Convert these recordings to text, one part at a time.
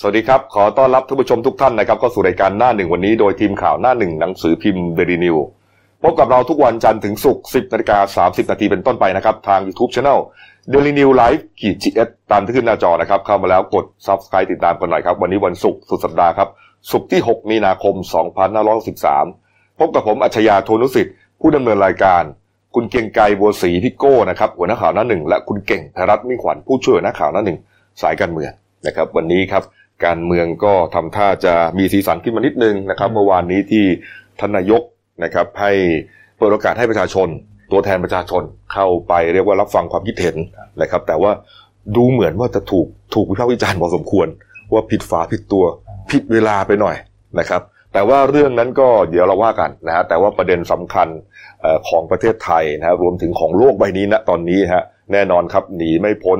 สวัสดีครับ ขอต้อนรับท่านผู้ชมทุกท่านนะครับเข้าสู่รายการหน้าหนึ่งวันนี้โดยทีมข่าวหน้าหนึ่งหนังสือพิมพ์เดลินิวส์พบกับเราทุกวันจันทร์ถึงศุกร์10นาฬิกา30นาทีเป็นต้นไปนะครับ ทาง YouTube Channel Daily News Live ขีดจีเอสตามที่ขึ้นหน้าจอนะครับ เข้ามาแล้วกด Subscribe ติดตามกันหน่อยครับ วันนี้วันศุกร์สุดสัปดาห์ครับศุกร์ที่ 6 มีนาคม 2563 พบกับผมอัจฉริยะโทนุสิทธิ์ผู้ดำเนินรายการ คุณเกียงไกรบัวศรีพี่โก้นะครับหัวหน้าข่าวหน้าหนึ่งและคุณเก่งธรัตน์มิ่งขวัญผู้ช่วยหัวหน้าข่าวหน้าหนึ่งสายการเมืองนะครับวันนี้ครับ การเมืองก็ทำท่าจะมีสีสันขึ้นมานิดนึงนะครับ เมื่อวานนี้ที่ทานนายกนะครับให้เปิดโอกาสให้ประชาชน ตัวแทนประชาชนเข้าไปเรียกว่ารับฟังความคิดเห็นนะครับ แต่ว่าดูเหมือนว่าจะถูกถูกวิพากษ์วิจารณ์พอสมควร ว่าผิดฝาผิดตัวผิดเวลาไปหน่อยนะครับ แต่ว่าเรื่องนั้นก็เดี๋ยวเราว่ากันนะฮะแต่ว่าประเด็นสำคัญของประเทศไทยนะฮะรวมถึงของโลกใบนี้ณตอนนี้ฮะแน่นอนครับหนีไม่พ้น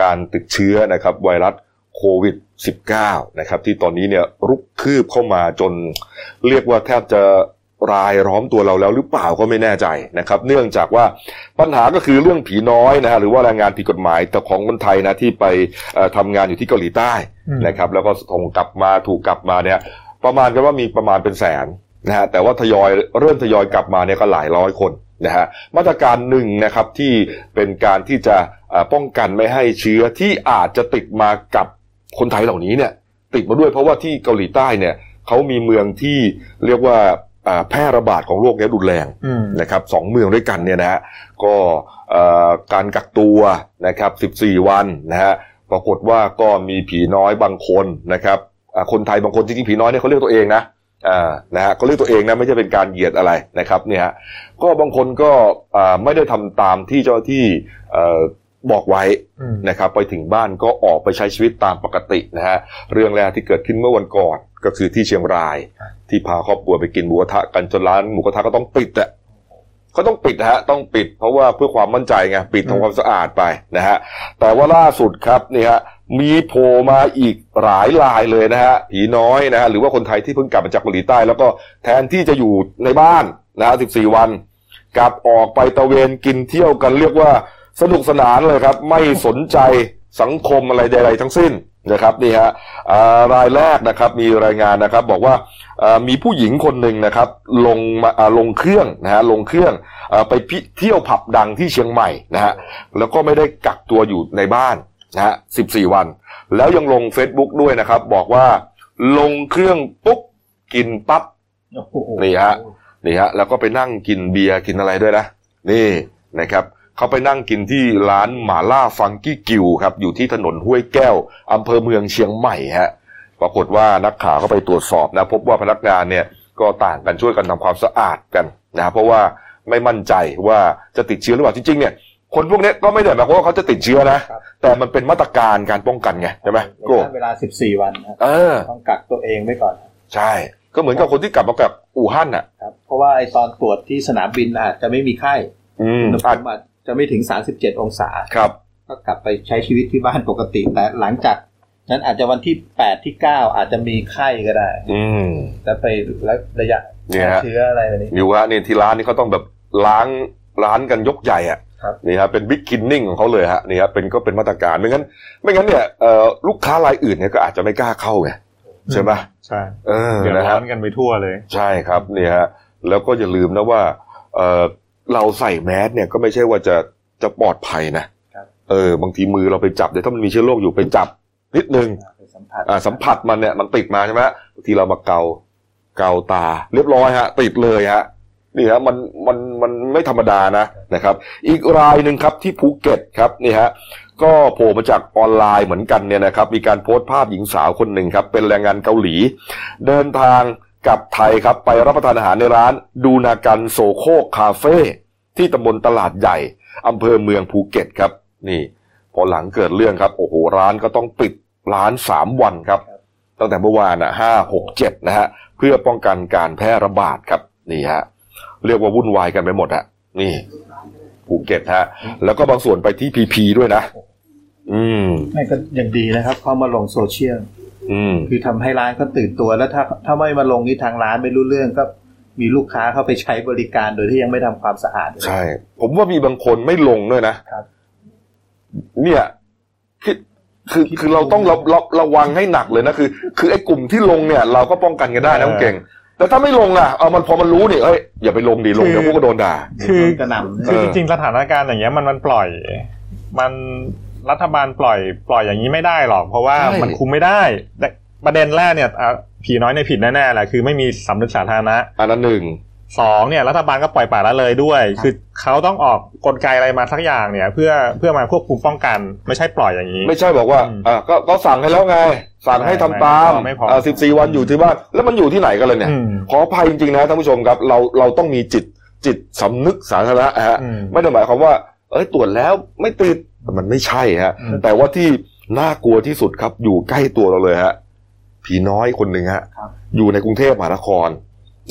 การติดเชื้อนะครับไวรัสโควิด -19 นะครับที่ตอนนี้เนี่ยรุกคืบเข้ามาจนเรียกว่าแทบจะรายล้อมตัวเราแล้วหรือเปล่าก็ไม่แน่ใจนะครับ เนื่องจากว่าปัญหาก็คือเรื่องผีน้อยนะฮะหรือว่าแรงงานผิดกฎหมายแต่ของคนไทยนะที่ไปเอ่อทำงานอยู่ที่เกาหลีใต้นะครับแล้วก็ส่งกลับมาถูกกลับมาเนี่ยประมาณกันว่ามีประมาณเป็นแสนนะฮะแต่ว่าทยอยเริ่มทยอยกลับมาเนี่ยก็หลายร้อยคนนะฮะมาตรการหนึ่งนะครับที่เป็นการที่จะป้องกันไม่ให้เชื้อที่อาจจะติดมากับ คนไทยเหล่านี้เนี่ยติดมาด้วยเพราะว่าที่เกาหลีใต้เนี่ยเขามีเมืองที่เรียกว่าอ่าแพร่ระบาดของโรคนี้รุนแรงอืมนะครับสองเมืองด้วยกันเนี่ยนะฮะก็เอ่อการกักตัวนะครับ 14 วันนะฮะปรากฏว่าก็มีผีน้อยบางคนนะครับอ่าคนไทยบางคนจริงๆผีน้อยเนี่ยเขาเรียกตัวเองนะอ่านะฮะเขาเรียกตัวเองนะไม่ใช่เป็นการเหยียดอะไรนะครับเนี่ยฮะก็บางคนก็อ่าไม่ได้ทำตามที่เจ้าหน้าที่เอ่อ บอกไว้อืมนะครับไปถึงบ้านก็ออกไปใช้ชีวิตตามปกตินะฮะเรื่องแรกที่เกิดขึ้นเมื่อวันก่อนก็คือที่เชียงราย ที่พาครอบครัวไปกินหมูกระทะกันจนร้านหมูกระทะก็ต้องปิดอะก็ต้องปิดนะฮะต้องปิดเพราะว่าเพื่อความมั่นใจไงปิดทำความสะอาดไปนะฮะแต่ว่าล่าสุดครับนี่ฮะมีโผล่มาอีกหลายรายเลยนะฮะผีน้อยนะฮะหรือว่าคนไทยที่เพิ่งกลับมาจากเกาหลีใต้ แล้วก็แทนที่จะอยู่ในบ้านนะฮะ14 วัน กลับออกไปตะเวนกินเที่ยวกันเรียกว่า สนุกสนานเลยครับ ไม่สนใจสังคมอะไรใดๆทั้งสิ้นนะครับนี่ฮะอ่ารายแรกนะครับมีรายงานนะครับบอกว่าอ่ามีผู้หญิงคนหนึ่งนะครับลงมาอ่าลงเครื่องนะฮะลงเครื่องอ่าไปไปเที่ยวผับดังที่เชียงใหม่นะฮะแล้วก็ไม่ได้กักตัวอยู่ในบ้านนะฮะ14วัน แล้วยังลง Facebook ด้วยนะครับ บอกว่าลงเครื่องปุ๊บกินปั๊บโอ้โหนี่ฮะนี่ฮะแล้วก็ไปนั่งกินเบียร์กินอะไรด้วยนะ นี่นะครับ เขาไปนั่งกินที่ร้านหมาล่าฟังกี้กิวครับ อยู่ที่ถนนห้วยแก้วอำเภอเมืองเชียงใหม่ฮะปรากฏว่านักข่าวก็ไปตรวจสอบนะ พบว่าพนักงานเนี่ยก็ต่างกันช่วยกันทำความสะอาดกันนะเพราะว่าไม่มั่นใจว่าจะติดเชื้อหรือเปล่าจริงๆเนี่ยคนพวกเนี้ยก็ไม่ได้หมายความว่าเขาจะติดเชื้อนะครับแต่มันเป็นมาตรการการป้องกันไงใช่ไหมในโก้เวลา 14 วันนะเออต้องกักตัวเองไว้ก่อน ใช่ ก็เหมือนกับคนที่กลับมาจากอู่ฮั่นอะครับเพราะว่าไอตอนตรวจที่สนามบินอาจจะไม่มีไข้อืมอุณหภูอาจมิอา จจะไม่ถึง 37 องศาครับ ก็กลับไปใช้ชีวิตที่บ้านปกติ แต่หลังจากนั้นอาจจะวันที่ 8 ที่ 9 อาจจะมีไข้ก็ได้ อืมแล้วไปแล้วระยะเนี่ยฮะเชื้ออะไรแบบนี้นิวฮะนี่ที่ร้านนี่เขาต้องแบบล้างร้านกันยกใหญ่อะครับนี่ฮะเป็นบิ๊กคินนิ่งของเขาเลยฮะนี่ฮะเป็นก็เป็นมาตรการไม่งั้น ไม่งั้นเนี่ยเอ่อลูกค้ารายอื่นเนี่ยก็อาจจะไม่กล้าเข้าไงใช่ไหมใช่เออเดือดนะร้อฮะนกันไปทั่วเลย ใช่ครับนี่ฮะแล้วก็อย่าลืมนะว่า เออเราใส่แมสเนี่ยก็ไม่ใช่ว่าจะจะปลอดภัยนะครับเออบางทีมือเราไปจับเนี่ยถ้ามันมีเชื้อโรคอยู่ไปจับนิดนึงไปสัมผัสอ่าสัมผัสมันเนี่ยมันติดมาใช่ไหมบางทีเรามาเกาเกาตา เรียบร้อยฮะ ติดเลยฮะนี่ฮะมันมันมันไม่ธรรมดานะนะครับ อีกรายหนึ่งครับที่ภูเก็ตครับนี่ฮะก็โผล่มาจากออนไลน์เหมือนกันเนี่ยนะครับ มีการโพสต์ภาพหญิงสาวคนหนึ่งครับ เป็นแรงงานเกาหลี เดินทางกลับไทยครับ ไปรับประทานอาหารในร้าน ดูนากันโซโคคาเฟ่ ที่ตำบลตลาดใหญ่อำเภอเมืองภูเก็ตครับ นี่ พอหลังเกิดเรื่องครับ โอ้โหร้านก็ต้องปิดร้านสามวันครับ ตั้งแต่เมื่อวานอะห้าหกเจ็ดนะฮะเพื่อป้องกันการแพร่ระบาดครับนี่ฮะเรียกว่าวุ่นวายกันไปหมดฮะนี่ภูเก็ตฮะแล้วก็บางส่วนไปที่พีพีด้วยนะ อืมไม่ก็ยังดีนะครับ เขามาลงโซเชียลอืมคือทำให้ร้านเขาตื่นตัวแล้วถ้าถ้าไม่มาลงนี่ทางร้านไม่รู้เรื่องก็ มีลูกค้าเข้าไปใช้บริการโดยที่ยังไม่ทำความสะอาดใช่ ผมว่ามีบางคนไม่ลงด้วยนะครับ เนี่ยคิดคือคือเราต้องระระระวังให้หนักเลยนะคือ คือไอ้กลุ่มที่ลงเนี่ย เราก็ป้องกันกันได้นะคุณเก่ง แต่ถ้าไม่ลงอะเอามันพอมันรู้เนี่ยเอ้ยอย่าไปลงดิลงเดี๋ยวพวกก็โดนด่า คือกระหน่ำคือเออจริงๆสถานการณ์อย่างเงี้ยมันมันปล่อย มันรัฐบาลปล่อย ปล่อยอย่างนี้ไม่ได้หรอก เพราะว่าใช่มันคุมไม่ได้แต่ประเด็นแรกเนี่ยอะ ผีน้อยในยผิดแน่ๆแหละคือไม่มีสำนึกสาธารณะอันนั้นหนึ่งสองเนี่ยรัฐบาลก็ปล่อยปละละเลยด้วย คือเขาต้องออกกลไกอะไรมาสักอย่างเนี่ย เพื่อเพื่อมาควบคุมป้องกัน ไม่ใช่ปล่อยอย่างนี้ ไม่ใช่บอกว่าอืมอ่าก็ก็สั่งให้แล้วไง สั่งให้ทำตามไม่พอสิบสี่วันอยู่ที่บ้านแล้วมันอยู่ที่ไหนกันเลยเนี่ยอืมขออภัยจริงๆนะท่านผู้ชมครับเราเราต้องมีจิตจิตสำนึกสาธารณะฮะอืมไม่ได้หมายความว่า เอ้ยตรวจแล้วไม่ติดมันไม่ใช่ฮะอืมแต่ว่าที่น่ากลัวที่สุดครับอยู่ใกล้ตัวเราเลยฮะ ผีน้อยคนหนึ่งฮะครับอยู่ในกรุงเทพมหานคร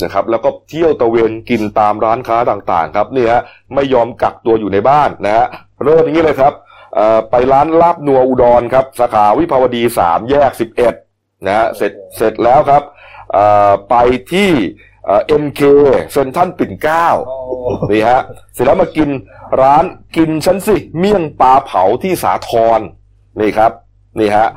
นะครับ แล้วก็เที่ยวตะเวนกินตามร้านค้าต่างๆ ครับนี่ฮะไม่ยอมกักตัวอยู่ในบ้านนะฮะเริ่มอย่างนี้เลยครับเอ่อไปร้านลาบนัวอุดรครับสาขาวิภาวดีสามแยกสิบเอ็ดนะฮะเสร็จเสร็จแล้วครับเอ่อไปที่เอ็มเคเซ็นทรัลปิ่นเกล้านี่ฮะเสร็จแล้วมากินร้านกินชั้นสิ เมี่ยงปลาเผาที่สาทรนี่ครับ นี่ฮะ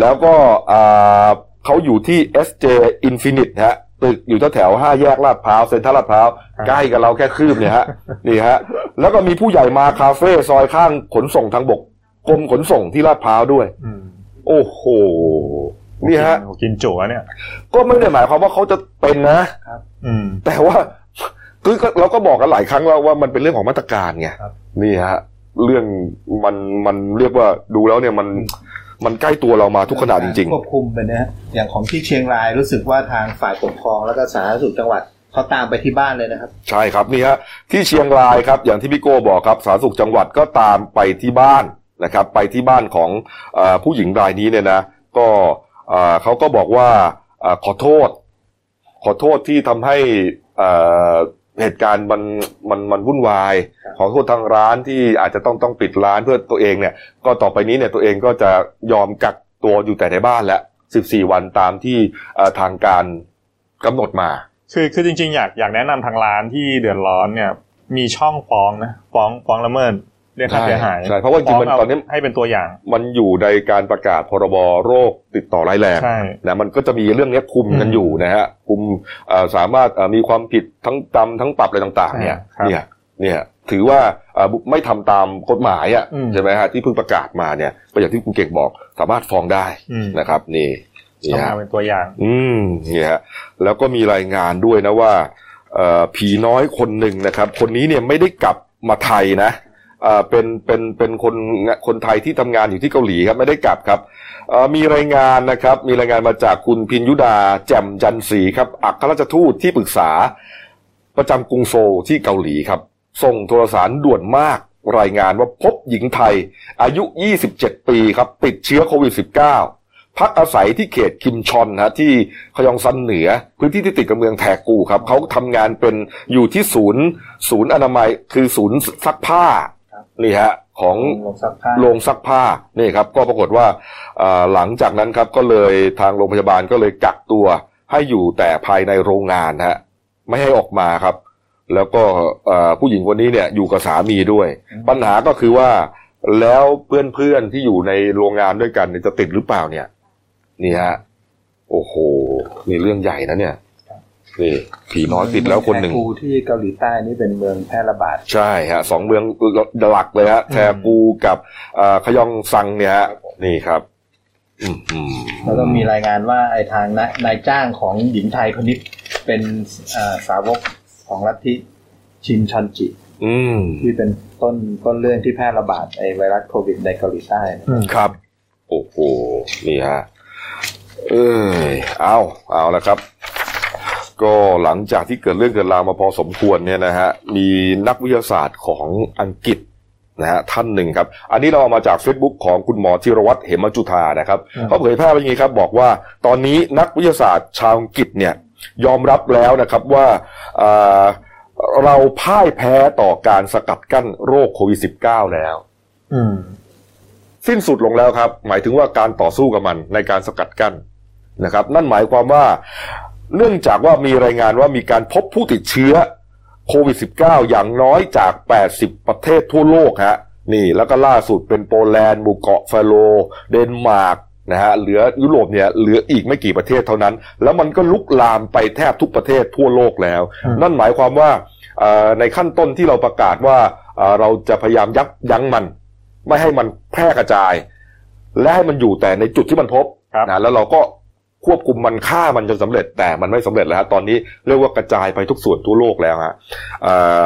แล้วก็อ่า เขาอยู่ที่ SJ Infinite ฮะตึกอยู่แถวๆห้าแยกลาดพร้าวเซ็นทรัลลาดพร้าวครับใกล้กับเราแค่คืบเนี่ยฮะนี่ฮะแล้วก็มีผู้ใหญ่มาคาเฟ่ซอยข้างขนส่งทางบกกรมขนส่งที่ลาดพร้าวด้วยอืมโอ้โหนี่ฮะโอ้กินจุอะเนี่ย ก็ไม่ได้หมายความว่าเขาจะเป็นนะอืมแต่ว่าคือก็เราก็บอกกันหลายครั้งแล้วว่ามันเป็นเรื่องของมาตรการไงครับนี่ฮะเรื่องมันมันเรียกว่าดูแล้วเนี่ยมัน มันใกล้ตัวเรามาทุกขนาดจริงควบคุมไปนะฮะอย่างของที่เชียงรายรู้สึกว่าทางฝ่ายปกครองแล้วก็สาธารณสุขจังหวัดเขาตามไปที่บ้านเลยนะครับๆใช่ครับนี่ฮะที่เชียงรายครับ อย่างที่พี่โก้บอกครับสาธารณสุขจังหวัดก็ตามไปที่บ้านนะครับ ไปที่บ้านของเออผู้หญิงรายนี้เนี่ยนะ ก็เอ่อเขาก็บอกว่าเออขอโทษ ขอโทษที่ทำให้ เอ่อเหตุการณ์มันมันมันวุ่นวายครับขอโทษทางร้านที่อาจจะต้องต้องปิดร้านเพื่อตัวเองเนี่ย ก็ต่อไปนี้เนี่ยตัวเองก็จะยอมกักตัวอยู่แต่ในบ้านแล้ว14 วันตามที่เอ่อทางการกำหนดมา คือคือจริงๆ อยากอยากแนะนำทางร้านที่เดือดร้อนเนี่ยมีช่องฟ้องนะฟ้องฟ้องละเมิด เรียกค่าเสียหายใช่เพราะว่าจริงๆมันฟ้ตอนนี้ให้เป็นตัวอย่าง มันอยู่ในการประกาศพรบโรคติดต่อร้ายแรงใช่นะมันก็จะมีเรื่องเนี้ยคุมกันอืมอยู่นะฮะคุมเอ่อสามารถเอ่อมีความผิดทั้งจำทั้งปรับอะไรต่างๆ เนี่ยครับเนี่ยเนี่ยถือว่าเอ่อไม่ทำตามกฎหมายอะอืมใช่ไหมฮะที่เพิ่งประกาศมาเนี่ยก็อย่างที่คุณเก่งบอกสามารถฟ้องได้อืมนะครับ นี่นี่ต้องฮะมาเป็นตัวอย่าง อืมเนี่ยฮะแล้วก็มีรายงานด้วยนะว่าเอ่อผีน้อยคนหนึ่งนะครับ คนนี้เนี่ยไม่ได้กลับมาไทยนะ เป็นเป็นเป็นคนคนไทยที่ทำงานอยู่ที่เกาหลีครับไม่ได้กลับครับมีรายงานนะครับมีรายงานมาจากคุณพินยุดาแจ่มจันทรีครับอัครราชทูตที่ปรึกษา ประจำกรุงโซลที่เกาหลีครับ ส่งโทรสารด่วนมากรายงานว่าพบหญิงไทย อายุ 27 ปีครับติดเชื้อโควิด -19 พักอาศัยที่เขตคิมชอนนะที่ขยองซันเหนือ พื้นที่ที่ติดกับเมืองแทกูครับเขาทำงานเป็นอยู่ที่ศูนย์ ศูนย์อนามัยคือศูนย์ซักผ้า นี่ฮะของลงซักผ้าโรงซักผ้านี่ครับก็ปรากฏว่าอ่าหลังจากนั้นครับก็เลยทางโรงพยาบาลก็เลยกักตัวให้อยู่แต่ภายในโรงงานฮะไม่ให้ออกมาครับ แล้วก็เอ่อผู้หญิงคนนี้เนี่ยอยู่กับสามีด้วยอืมปัญหาก็คือว่าแล้วเพื่อนๆที่อยู่ในโรงงานด้วยกันเนี่ยจะติดหรือเปล่าเนี่ย นี่ฮะโอ้โหนี่เรื่องใหญ่นะเนี่ย นี่ผีน้อยติดแล้วคนหนึ่งแทกูที่เกาหลีใต้นี่เป็นเมืองแพร่ระบาด ใช่ฮะสองเมืองหลักเลยฮะแทกูกับเอ่อขยองซังเนี่ยฮะนี่ครับอืมอืมแล้วก็มีรายงานว่าไอ้ทางนายนายจ้างของหญิงไทยคนนี้เป็นเอ่อสาวกของลัทธิชินชันจิอืมที่เป็นต้นต้นเรื่องที่แพร่ระบาดไอ้ไวรัสโควิดในเกาหลีใต้นะครับ โอ้โหนี่ฮะเอ้ยเอาเอาละครับ ก็หลังจากที่เกิดเรื่องเกิดราวมาพอสมควรเนี่ยนะฮะมีนักวิทยาศาสตร์ของอังกฤษนะฮะท่านหนึ่งครับ อันนี้เราเอามาจาก Facebook ของคุณหมอธีรวัตรเหมจุธานะครับอืมเขาเผยแพร่ไว้อย่างนี้ครับ บอกว่าตอนนี้นักวิทยาศาสตร์ชาวอังกฤษเนี่ยยอมรับแล้วนะครับว่าเอ่อเราพ่ายแพ้ต่อการสกัดกั้นโรคโควิด -19 แล้วอืมสิ้นสุดลงแล้วครับ หมายถึงว่าการต่อสู้กับมันในการสกัดกั้นนะครับ นั่นหมายความว่า เนื่องจากว่ามีรายงานว่ามีการพบผู้ติดเชื้อโควิด -19 อย่างน้อยจาก 80 ประเทศทั่วโลกฮะนี่แล้วก็ล่าสุดเป็นโปแลนด์หมู่เกาะฟาโรเดนมาร์กนะฮะเหลือยุโรปเนี่ยเหลืออีกไม่กี่ประเทศเท่านั้น แล้วมันก็ลุกลามไปแทบทุกประเทศทั่วโลกแล้วอืมนั่นหมายความว่าเอ่อในขั้นต้นที่เราประกาศว่าเอ่อเราจะพยายามยับยั้งมัน ไม่ให้มันแพร่กระจาย และให้มันอยู่แต่ในจุดที่มันพบครับนะแล้วเราก็ ควบคุมมันฆ่ามันจนสำเร็จแต่มันไม่สำเร็จแล้วฮะตอนนี้เรียกว่ากระจายไปทุกส่วนทั่วโลกแล้วฮะเอ่อ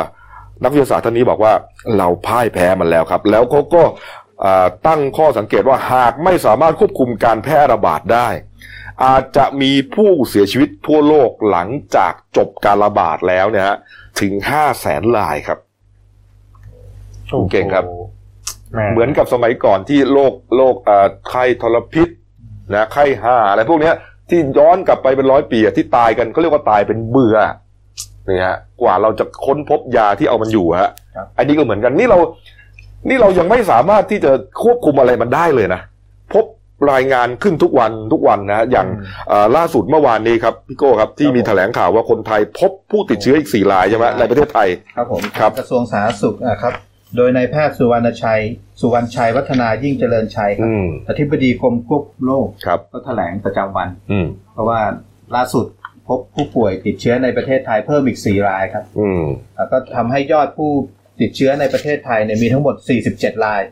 นักวิทยาศาสตร์ท่านนี้บอกว่าเราพ่ายแพ้มันแล้วครับ แล้วเขาก็เอ่อตั้งข้อสังเกตว่าหากไม่สามารถควบคุมการแพร่ระบาดได้ อาจจะมีผู้เสียชีวิตทั่วโลกหลังจากจบการระบาดแล้วเนี่ยฮะถึงห้าแสนรายครับเก่งครับแหมเหมือนกับสมัยก่อนที่โรคโรคเอ่อไข้ทรพิษ นะไข้ห่าอะไรพวกเนี้ย ที่ย้อนกลับไปเป็นร้อยปีอะที่ตายกันเขาเรียกว่าตายเป็นเบื่อนี่ฮะกว่าเราจะค้นพบยาที่เอามันอยู่ฮะครับอันนี้ก็เหมือนกันนี่เรา นี่เรายังไม่สามารถที่จะควบคุมอะไรมันได้เลยนะพบรายงานขึ้นทุกวันทุกวันนะอย่างอืมเอ่อล่าสุดเมื่อวานนี้ครับพี่โก้ครับที่มีแถลงข่าวว่าคนไทยพบผู้ติดเชื้ออีกสี่รายใช่ไหมในประเทศไทยครับผมครับกระทรวงสาธารณสุขนะครับ โดยนายแพทย์สุวรรณชัย สุวรรณชัยวัฒนายิ่งเจริญชัยครับอืมอธิบดีกรมควบคุมโรคครับก็แถลงประจำวัน อืมเพราะว่าล่าสุดพบผู้ป่วยติดเชื้อในประเทศไทยเพิ่มอีก 4 รายครับ อืมแล้วก็ทำให้ยอดผู้ติดเชื้อในประเทศไทยเนี่ยมีทั้งหมด 47 ราย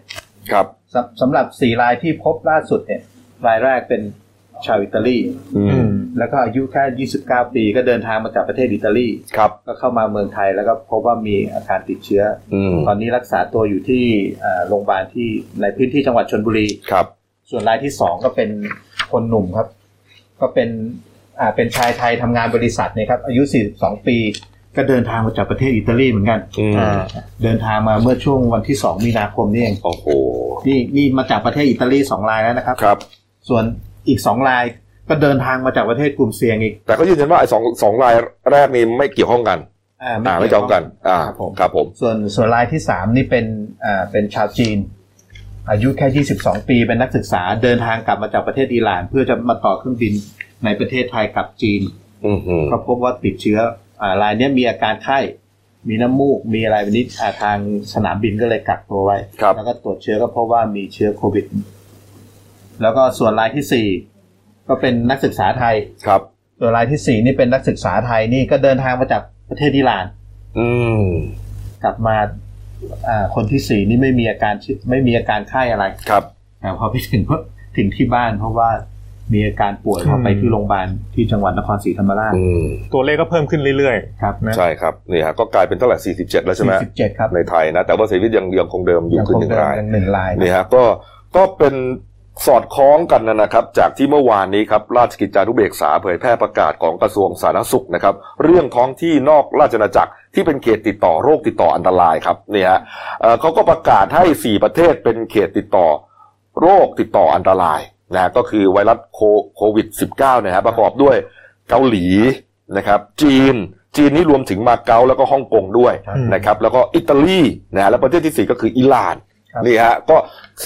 ครับสำสำหรับ 4 รายที่พบล่าสุดเนี่ย รายแรกเป็น ชาวอิตาลีอือืมมแล้วก็อายุแค่ 29 ปีก็เดินทางมาจากประเทศอิตาลีครับก็เข้ามาเมืองไทยแล้วก็พบว่ามีอาการติดเชื้ออืมตอนนี้รักษาตัวอยู่ที่เอ่อโรงพยาบาลที่ในพื้นที่จังหวัดชนบุรีครับ ส่วนรายที่สองก็เป็นคนหนุ่มครับ ก็เป็นอ่าเป็นชายไทยทำงานบริษัทเนี่ยครับ อายุ 42 ปีก็เดินทางมาจากประเทศอิตาลีเหมือนกันอืมอ่าเดินทางมาเมื่อช่วงวันที่2มีนาคมนี่เอง โอ้โห นี่นี่มาจากประเทศอิตาลีสองรายแล้วนะครับ ครับ ส่วน อีกสองรายก็เดินทางมาจากประเทศกลุ่มเสี่ยงอีก แต่เขายืนยันว่าไอ้สองสองรายแรกนี่ไม่เกี่ยวข้องกัน อ่าอ่าไม่เกี่ยวข้องกัน อ่าครับผมครับผม ส่วนส่วนรายที่สามนี่เป็นอ่าเป็นชาวจีน อายุแค่ 22 ปีเป็นนักศึกษาเดินทางกลับมาจากประเทศอิหร่าน เพื่อจะมาต่อเครื่องบินในประเทศไทยกับจีนอืมอืมก็พบว่าติดเชื้ออ่ารายเนี้ยมีอาการไข้ มีน้ำมูก มีอะไรแบบนี้อ่าทางสนามบินก็เลยกักตัวไว้ครับแล้วก็ตรวจเชื้อก็พบว่ามีเชื้อโควิด แล้วก็ส่วนรายที่สี่ก็เป็นนักศึกษาไทยครับ ส่วนรายที่สี่นี่เป็นนักศึกษาไทยนี่ก็เดินทางมาจากประเทศอิหร่าน อืมกลับมาอ่าคนที่สี่นี่ไม่มีอาการชิไม่มีอาการไข้อะไรครับแต่พอไปถึงถึงที่บ้านเพราะว่ามีอาการป่วยพอไปที่โรงพยาบาลที่จังหวัดนครศรีธรรมราชอืมตัวเลขก็เพิ่มขึ้นเรื่อยครับๆนะใช่ครับนี่ฮะก็กลายเป็นเท่าไหร่ 47 แล้วใช่ไหมสิบเจ็ดครับ ในไทยนะ แต่ว่าเสียชีวิตยังยังคงเดิมอยู่ยังคือคงหนึ่งเดิมรายยังหนึ่งรายนี่ฮะก็ก็เป็น สอดคล้องกันนะครับ จากที่เมื่อวานนี้ครับราชกิจจานุเบกษาเผยแพร่ประกาศของกระทรวงสาธารณสุขนะครับ เรื่องท้องที่นอกราชอาณาจักรที่เป็นเขตติดต่อโรคติดต่ออันตรายครับเนี่ฮะเเขาก็ประกาศให้ 4 ประเทศเป็นเขตติดต่อโรคติดต่ออันตรายนะฮะก็คือไวรัสโควิด -19 นะฮะประกอบด้วยเกาหลีนะครับ จีน จีนนี่รวมถึงมาเก๊าแล้วก็ฮ่องกงด้วยนะครับ แล้วก็อิตาลีนะฮะแล้วประเทศที่สี่ก็คืออิหร่าน นี่ฮะก็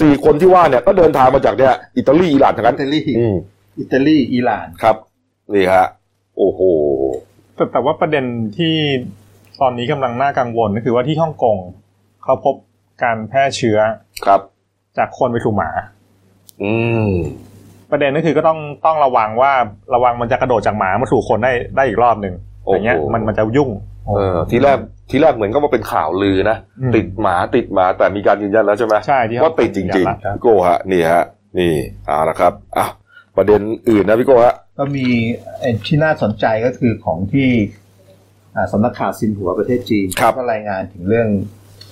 สี่คนที่ว่าเนี่ยก็เดินทางมาจากเนี่ยอิตาลีอิหร่านทั้งนั้อินตาลีอืมอิตาลีอิหร่านครับนี่ฮะโอ้โหแต่แต่ว่าประเด็นที่ตอนนี้กำลังน่ากังวลก็คือว่าที่ฮ่องกงเขาพบการแพร่เชื้อครับ จากคนไปสู่หมา อืมประเด็นก็คือก็ต้องต้องระวังว่าระวังมันจะกระโดดจากหมามาสู่คนได้ได้อีกรอบหนึ่งโอ้โหอย่างเงี้ยมันมันจะยุ่ง เออทีแรกทีแรกเหมือนก็มาเป็นข่าวลือนะอืมติดหมาติดหมาแต่มีการยืนยันแล้วใช่ไหมใช่ที่ว่าติดจริงๆๆพี่โก้ฮะนี่ฮะ นี่เอาละครับอะประเด็นอื่นนะพี่โก้ฮะก็มีเอ่อที่น่าสนใจก็คือของที่อ่าสำนักข่าวซินหัวประเทศจีนครับก็รายงานถึงเรื่อง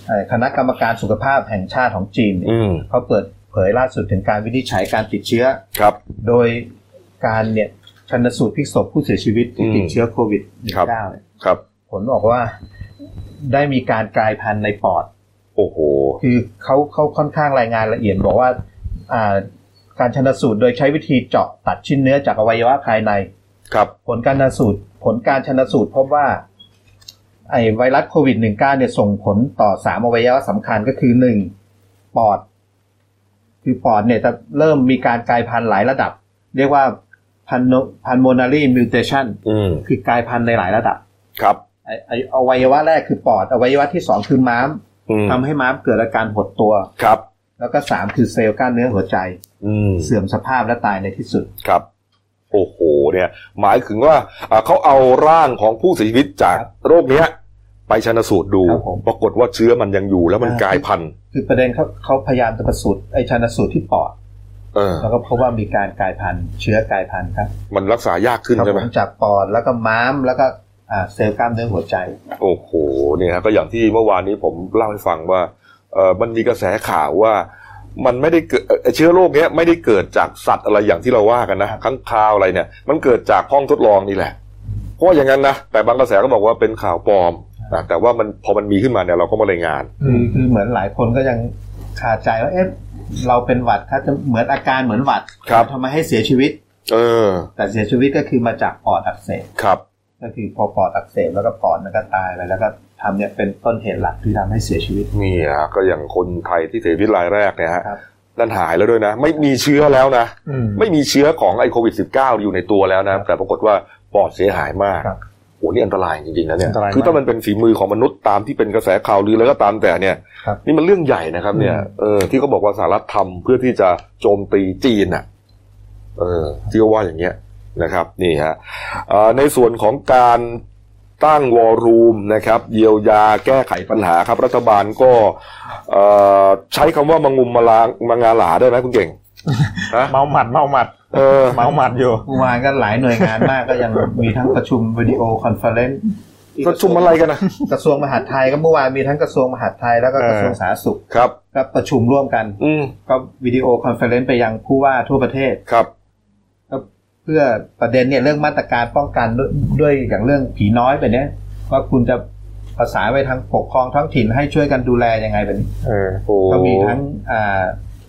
เอ่อคณะกรรมการสุขภาพแห่งชาติของจีนเนี่ยอืมเขาเปิดเผยล่าสุดถึงการวินิจฉัยการติดเชื้อครับ โดยการเนี่ยชันสูตรพลิกศพผู้เสียชีวิตที่อืมติดเชื้อโควิดครับ19เนี่ยครับผ ลบอกว่าได้มีการกลายพันธุ์ในปอด โอ้โห คือเขาเขาค่อนข้างรายงานละเอียดบอกว่าอ่าการชันสูตรโดยใช้วิธีเจาะตัดชิ้นเนื้อจากอวัยวะภายใน ครับ ผลการชันสูตร ผลการชันสูตรพบว่า ไอไวรัสโควิด -19 เนี่ยส่งผลต่อสามอวัยวะสำคัญก็คือหนึ่งปอด คือปอดเนี่ยจะเริ่มมีการกลายพันธุ์หลายระดับ เรียกว่า pulmonary mutation อืมคือกลายพันธุ์ในหลายระดับ ครับไอไออวัยวะแรกคือปอด อวัยวะที่สองคือม้ามอืมทำให้ม้ามเกิดอาการหดตัวครับ แล้วก็สามคือเซลล์กล้ามเนื้อหัวใจ อืมเสื่อมสภาพและตายในที่สุดครับ โอ้โห เนี่ย หมายถึงว่าอ่าเขาเอาร่างของผู้เสียชีวิตจากโรคเนี้ย ไปชันสูตรดูครับผมปรากฏว่าเชื้อมันยังอยู่แล้วมันอ่ากลายพันธุ์ คือประเด็นเขาเขาพยายามจะประสูตรไอชันสูตรที่ปอดเออแล้วก็พบว่ามีการกลายพันธุ์เชื้อกลายพันธุ์ครับ มันรักษายากขึ้นครับใช่ไหผมมจากปอดแล้วก็ม้ามแล้วก็อ่า เซลล์กล้ามเนื้อหัวใจ โอ้โหเนี่ยฮะก็อย่างที่เมื่อวานนี้ผมเล่าให้ฟังว่าเออมันมีกระแสข่าวว่ามันไม่ได้เกิดเอ่อเชื้อโรคเนี้ยไม่ได้เกิดจากสัตว์อะไรอย่างที่เราว่ากันนะข้างคาวอะไรเนี่ย มันเกิดจากห้องทดลองนี่แหละ เพราะว่าอย่างนั้นนะแต่บางกระแสก็บอกว่าเป็นข่าวปลอมนะแต่ว่ามันพอมันมีขึ้นมาเนี่ยเราก็มารายงานคือคือเหมือนหลายคนก็ยังคาใจว่าเอ๊ะเราเป็นหวัดครับจะเหมือนอาการเหมือนหวัดครับทำไมให้เสียชีวิต เออ แต่เสียชีวิตก็คือมาจากปอดอักเสบครับ ก็คือพอปอดอักเสบแล้วก็ปอดมันก็ตายไปแล้วก็ทำเนี่ยเป็นต้นเหตุหลักที่ทำให้เสียชีวิตนี่ฮะก็อย่างคนไทยที่เสียชีวิตรายแรกเนี่ยฮะครับนั่นหายแล้วด้วยนะ ไม่มีเชื้อแล้วนะอืมไม่มีเชื้อของไอโควิด -19 อยู่ในตัวแล้วนะ แต่ปรากฏว่าปอดเสียหายมากครับโอ้นี่อันตรายจริงๆนะเนี่ยอันตรายมากคือถ้ามันเป็นฝีมือของมนุษย์ตามที่เป็นกระแสข่าวลือแล้วก็ตามแต่เนี่ยครับนี่มันเรื่องใหญ่นะครับ เนี่ยเออที่เขาบอกว่าสหรัฐทำเพื่อที่จะโจมตีจีนอะ เออที่เขาว่าอย่างเงี้ย นะครับนี่ฮะเอ่อในส่วนของการตั้งวอลลุ่มนะครับเยียวยาแก้ไขปัญหาครับ รัฐบาลก็เอ่อใช้คำว่ามังงุมมาลางมางาหลาได้ไหมคุณเก่งฮะเมาหมัดเมาหมัดเออเมาหมัดอยู่เมื่อวานก็หลายหน่วยงานมากก็ยังมีทั้งประชุม video conference ประชุมอะไรกันนะกระทรวงมหาดไทยก็เมื่อวานมีทั้งกระทรวงมหาดไทยแล้วก็กระทรวงสาธารณสุขครับก็ประชุมร่วมกันอืมก็ video conference ไปยังผู้ว่าทั่วประเทศครับก็ เพื่อประเด็นเนี่ยเรื่องมาตรการป้องกันด้วยด้วยอย่างเรื่องผีน้อยไปเนี้ยว่าคุณจะประสานไปทางปกครองท้องถิ่นให้ช่วยกันดูแลยังไงแบบนี้เออโอ้ก็มีทั้งอ่า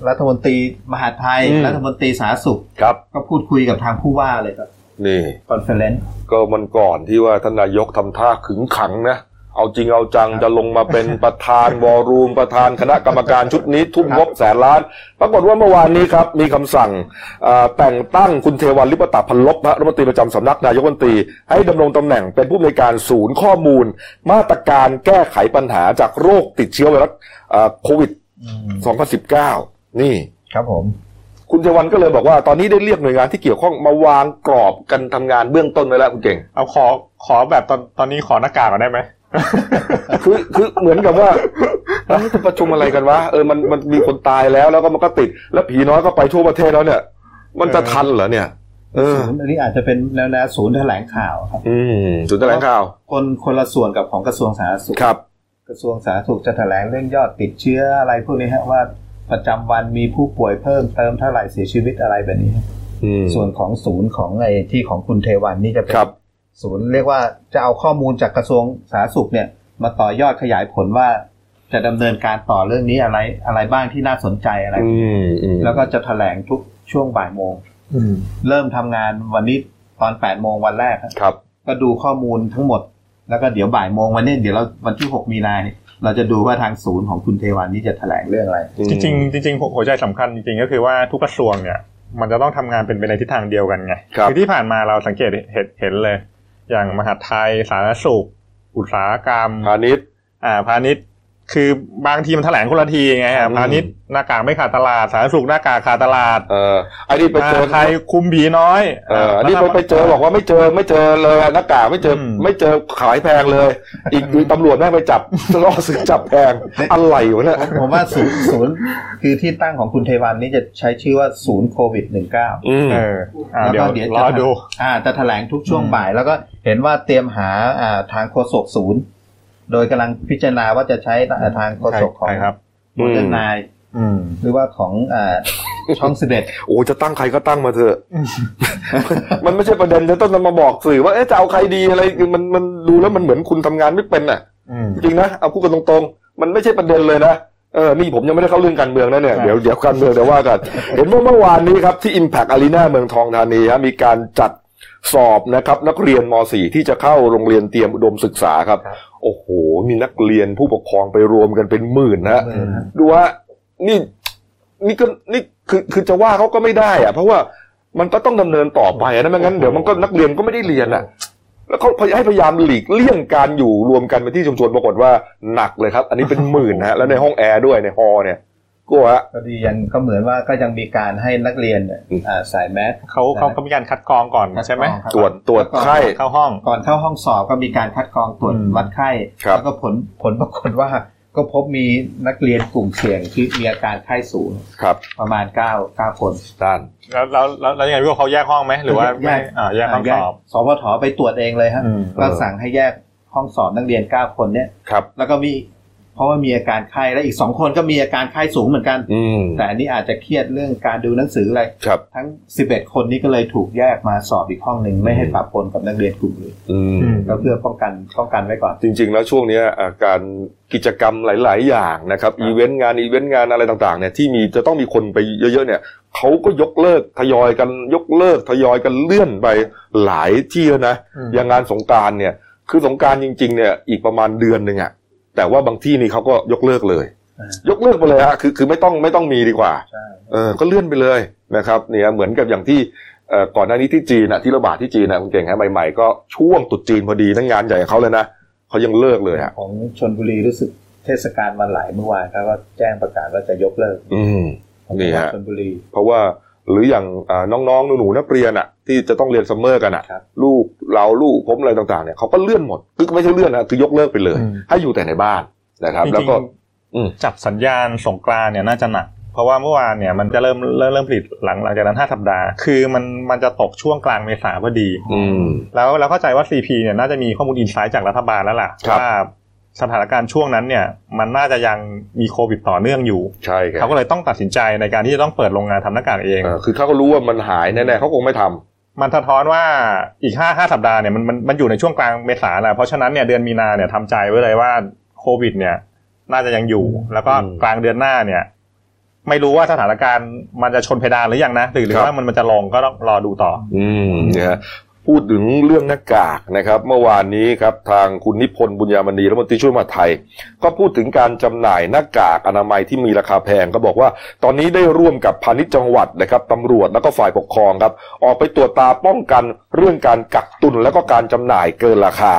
รัฐมนตรีมหาดไทยอืมรัฐมนตรีสาธารณสุขครับก็พูดคุยกับทางผู้ว่าเลยครับนี่ conference ก็มันก่อนที่ว่าท่านนายกทำท่าขึงขังนะ เอาจริงเอาจังจะลงมาเป็นประธาน war room ประธานคณะกรรมการชุดนี้ทุ่มงบแสนล้าน ปรากฏว่าเมื่อวานนี้ครับ มีคำสั่งเอ่อแต่งตั้งคุณเทวัญ ลิปตพัลลภฮะรัฐมนตรีประจำสำนักนายกรัฐมนตรี ให้ดำรงตำแหน่งเป็นผู้อำนวยการศูนย์ข้อมูล มาตรการแก้ไขปัญหาจากโรคติดเชื้อไวรัสเอ่อโควิด 2019 นี่ครับผมคุณเทวันก็เลยบอกว่าตอนนี้ได้เรียกหน่วยงานที่เกี่ยวข้องมาวางกรอบกันทำงานเบื้องต้นไว้แล้วคุณเก่ง เอาขอขอแบบตอนตอนนี้ขอหน้ากากก่อนได้ไหม คือคือเหมือนกับว่าเอ้ยจะประชุมอะไรกันวะเออมันมันมีคนตายแล้วแล้วก็มันก็ติด แล้วผีน้อยก็ไปทั่วประเทศแล้วเนี่ย มันจะทันเหรอเนี่ยเออศูนย์อันนี้อาจจะเป็นแนวแนวศูนย์แถลงข่าวครับอืมศูนย์แถลงข่าว คนคนละส่วนกับของกระทรวงสาธารณสุขครับกระทรวงสาธารณสุขจะแถลงเรื่องยอดติดเชื้ออะไรพวกนี้ฮะว่าประจำวันมีผู้ป่วยเพิ่มเติมเท่าไหร่เสียชีวิตอะไรแบบนี้ฮะอืมส่วนของศูนย์ของไอ้ที่ของคุณเทวันนี่จะเป็นครับ ศูนย์เรียกว่าจะเอาข้อมูลจากกระทรวงสาธารณสุขเนี่ย มาต่อยอดขยายผลว่าจะดำเนินการต่อเรื่องนี้อะไรอะไรบ้างที่น่าสนใจอะไรอืมอืมแล้วก็จะแถลงทุกช่วงบ่ายโมงอืมเริ่มทำงานวันนี้ตอน8ปดโมงวันแรกครับครับ ก็ดูข้อมูลทั้งหมด แล้วก็เดี๋ยวบ่ายโมงวันนี้เดี๋ยวเราวันที่6มีนาเนี่ยเราจะดูว่าทางศูนย์ของคุณเทวันนี้จะแถลงเรื่องอะไร จริงๆจริงๆหัวใจสำคัญจริงๆก็คือว่าทุกกระทรวงเนี่ย มันจะต้องทำงานเป็นไปในทิศทางเดียวกันไงครับอที่ผ่านมาเราสังเกตเห็นเห็นเลย อย่างมหาดไทยสาธารณสุข อุตสาหกรรมพาณิชย์อ่าพาณิชย์คือบางทีมันแถลงคนละทีไงอือะมพาณิชย์หน้ากากไม่ขาดตลาดสาธารณสุขหน้ากากขาดตลาด เออไอ้นี่ไปเจอไทยคุมผีน้อยเอออันนี้ไปไปเจอบอกว่าไม่เจอไม่เจอเลยหน้ากากไม่เจออมไม่เจอขายแพงเลย อีกคือตำรวจแม่งไปจับล่อซื้อจับแพงอะไรวะเนี่ยผมว่าศูนย์ศูนย์คือที่ตั้งของคุณเทวันนี้จะใช้ชื่อว่าศูนย์โควิด19อืมเอออ่าแล้วเดี๋ยวก็เดี๋ยวรจะอดูอ่าจะแถลงทุกช่วงอืมบ่ายแล้วก็ เห็นว่าเตรียมหาอ่าทางโฆษกศูนย์ โดยกำลังพิจารณาว่าจะใช้ทางโฆษกของใช่ครับโมเดิร์นไนน์อืมหรือว่าของอ่าช่องสิบเอ็ดโอ้จะตั้งใครก็ตั้งมาเถอะ มันไม่ใช่ประเด็นจะต้องมาบอกสื่อว่าเอ๊ะจะเอาใครดีอะไรคือมันมันดูแล้วมันเหมือนคุณทำงานไม่เป็นน่ะอืมจริงนะเอาพูดกันตรงๆ มันไม่ใช่ประเด็นเลยนะเออนี่ผมยังไม่ได้เข้าเรื่องการเมืองนะเนี่ยครับเดี๋ยวเดี๋ยวการเมืองเดี๋ยวว่ากัน เห็นว่าเมื่อวานนี้ครับที่ Impact Arena เมืองทองธานีฮะมีการจัด สอบนะครับนักเรียนม .4 ที่จะเข้าโรงเรียนเตรียมอุดมศึกษาครับครับโอ้โห มีนักเรียนผู้ปกครองไปรวมกันเป็นหมื่นนะฮะหมื่นฮะดูว่านี่นี่ก็นี่คือคือจะว่าเขาก็ไม่ได้อะเพราะว่ามันก็ต้องดำเนินต่อไปอะนะไม่งั้นเดี๋ยวมันก็นักเรียนก็ไม่ได้เรียนอะแล้วเขาให้พยายามหลีกเลี่ยงการอยู่รวมกันเป็นที่ชุมชนปรากฏว่าหนักเลยครับ อันนี้เป็นหมื่นนะฮะแล้วในห้องแอร์ด้วยในฮอเนี่ย กลัวฮะก็ดียังก็เหมือนว่าก็ยังมีการให้นักเรียนเนี่ยอืมอ่าใส่แมสเขาเขาเขามีการคัดกรองก่อนใช่ไหมคัดกองครับตรวจตรวจไข้เข้าห้องก่อนเข้าห้องสอบก็มีการคัดกรองตรวจอืมวัดไข้ครับแล้วก็ผลผลปรากฏว่าก็พบมีนักเรียนกลุ่มเสี่ยงที่มีอาการไข้สูงครับ ประมาณเก้าเก้าคนด้านแล้วแล้วแล้วแล้วยังไงพี่ว่าเขาแยกห้องไหมหรือว่าแยกไม่อ่าแยกห้องสอบสพทไปตรวจเองเลยฮะอืมก็สั่งให้แยกห้องสอบนักเรียนเก้าคนเนี่ยครับแล้วก็มี เพราะว่ามีอาการไข้และอีกสองคนก็มีอาการไข้สูงเหมือนกันอืมแต่อันนี้อาจจะเครียดเรื่องการดูหนังสืออะไรครับทั้ง11คนนี้ก็เลยถูกแยกมาสอบอีกห้องหนึ่งไม่ให้ปะปนกับนักเรียนกลุ่มอื่นอืมอืมก็เพื่อป้องกันป้องกันไว้ก่อน จริง ๆ แล้วช่วงเนี้ยอาการกิจกรรมหลาย ๆ อย่างนะครับครับอีเวนต์งานอีเวนต์งานอะไรต่างๆเนี่ยที่มีจะต้องมีคนไปเยอะ ๆ เนี่ยเขาก็ยกเลิกทยอยกันยกเลิกทยอยกันเลื่อนไปหลายที่แล้วนะอืมอย่างงานสงกรานต์เนี่ยคือสงกรานต์จริง ๆ เนี่ยอีกประมาณเดือนหนึ่งอะ แต่ว่าบางที่นี่เขาก็ยกเลิกเลยอ่ายกเลิกไปเลยฮะคือคือไม่ต้องไม่ต้องมีดีกว่าใช่เออก็เลื่อนไปเลยนะครับเนี่ยเหมือนกับอย่างที่เอ่อก่อนหน้านี้ที่จีนอะที่ระบาดที่จีนนะคุณเก่งฮะใหม่ๆก็ช่วงตรุษจีนพอดีทั้งงานใหญ่ของเขาเลยนะเขายังเลิกเลยอะของชลบุรีรู้สึกเทศกาลวันไหลเมื่อวานเขาก็แจ้งประกาศว่าจะยกเลิก อืมของนี่จังหวัดฮะชลบุรี เพราะว่าหรืออย่างอ่าน้องๆหนูๆนักเรียนอะ ที่จะต้องเรียน summer กันอะครับลูกเราลูกผมอะไรต่างๆเนี่ยเขาก็เลื่อนหมดคือไม่ใช่เลื่อนนะคือยกเลิกไปเลยอืมให้อยู่แต่ในบ้านนะครับจริงๆแล้วก็อืมจับสัญญาณสงกรานต์เนี่ยน่าจะหนักเพราะว่าเมื่อวานเนี่ยมันจะเริ่มเริ่มเริ่มผลิตหลังหลังจากนั้นห้าสัปดาห์ คือมันมันจะตกช่วงกลางเมษาพอดีอืมแล้วเราเข้าใจว่า CP เนี่ยน่าจะมีข้อมูลอินไซต์จากรัฐบาลแล้วล่ะครับว่าสถานการณ์ช่วงนั้นเนี่ยมันน่าจะยังมีโควิดต่อเนื่องอยู่ใช่ครับเขาก็เลยต้องตัดสินใจในการที่จะต้องเปิดโรงงานทำหน้ากากเองเออคือเขาก็รู้ว่ามันหายแน่ๆเขาคงไม่ทำ มันสะท้อนว่าอีกห้าห้าสัปดาห์เนี่ยมันมันมันอยู่ในช่วงกลางเมษาแหละเพราะฉะนั้นเนี่ยเดือนมีนาเนี่ยทำใจไว้เลยว่าโควิด เนี่ย น่าจะยังอยู่ แล้วก็อืมกลางเดือนหน้าเนี่ย ไม่รู้ว่าสถานการณ์มันจะชนเพดานหรือยังนะหรือหรือครับว่ามันมันจะลงก็ต้องรอดูต่อ อืมเนี่ยฮะ พูดถึงเรื่องหน้ากากนะครับ เมื่อวานนี้ครับทางคุณนิพนธ์บุญญามณีรัฐมนตรีช่วยมหาไทย ก็พูดถึงการจำหน่ายหน้ากากอนามัยที่มีราคาแพงก็บอกว่า ตอนนี้ได้ร่วมกับพาณิชย์จังหวัดนะครับตำรวจแล้วก็ฝ่ายปกครองครับ ออกไปตรวจตาป้องกันเรื่องการกักตุนแล้วก็การจำหน่ายเกินราคา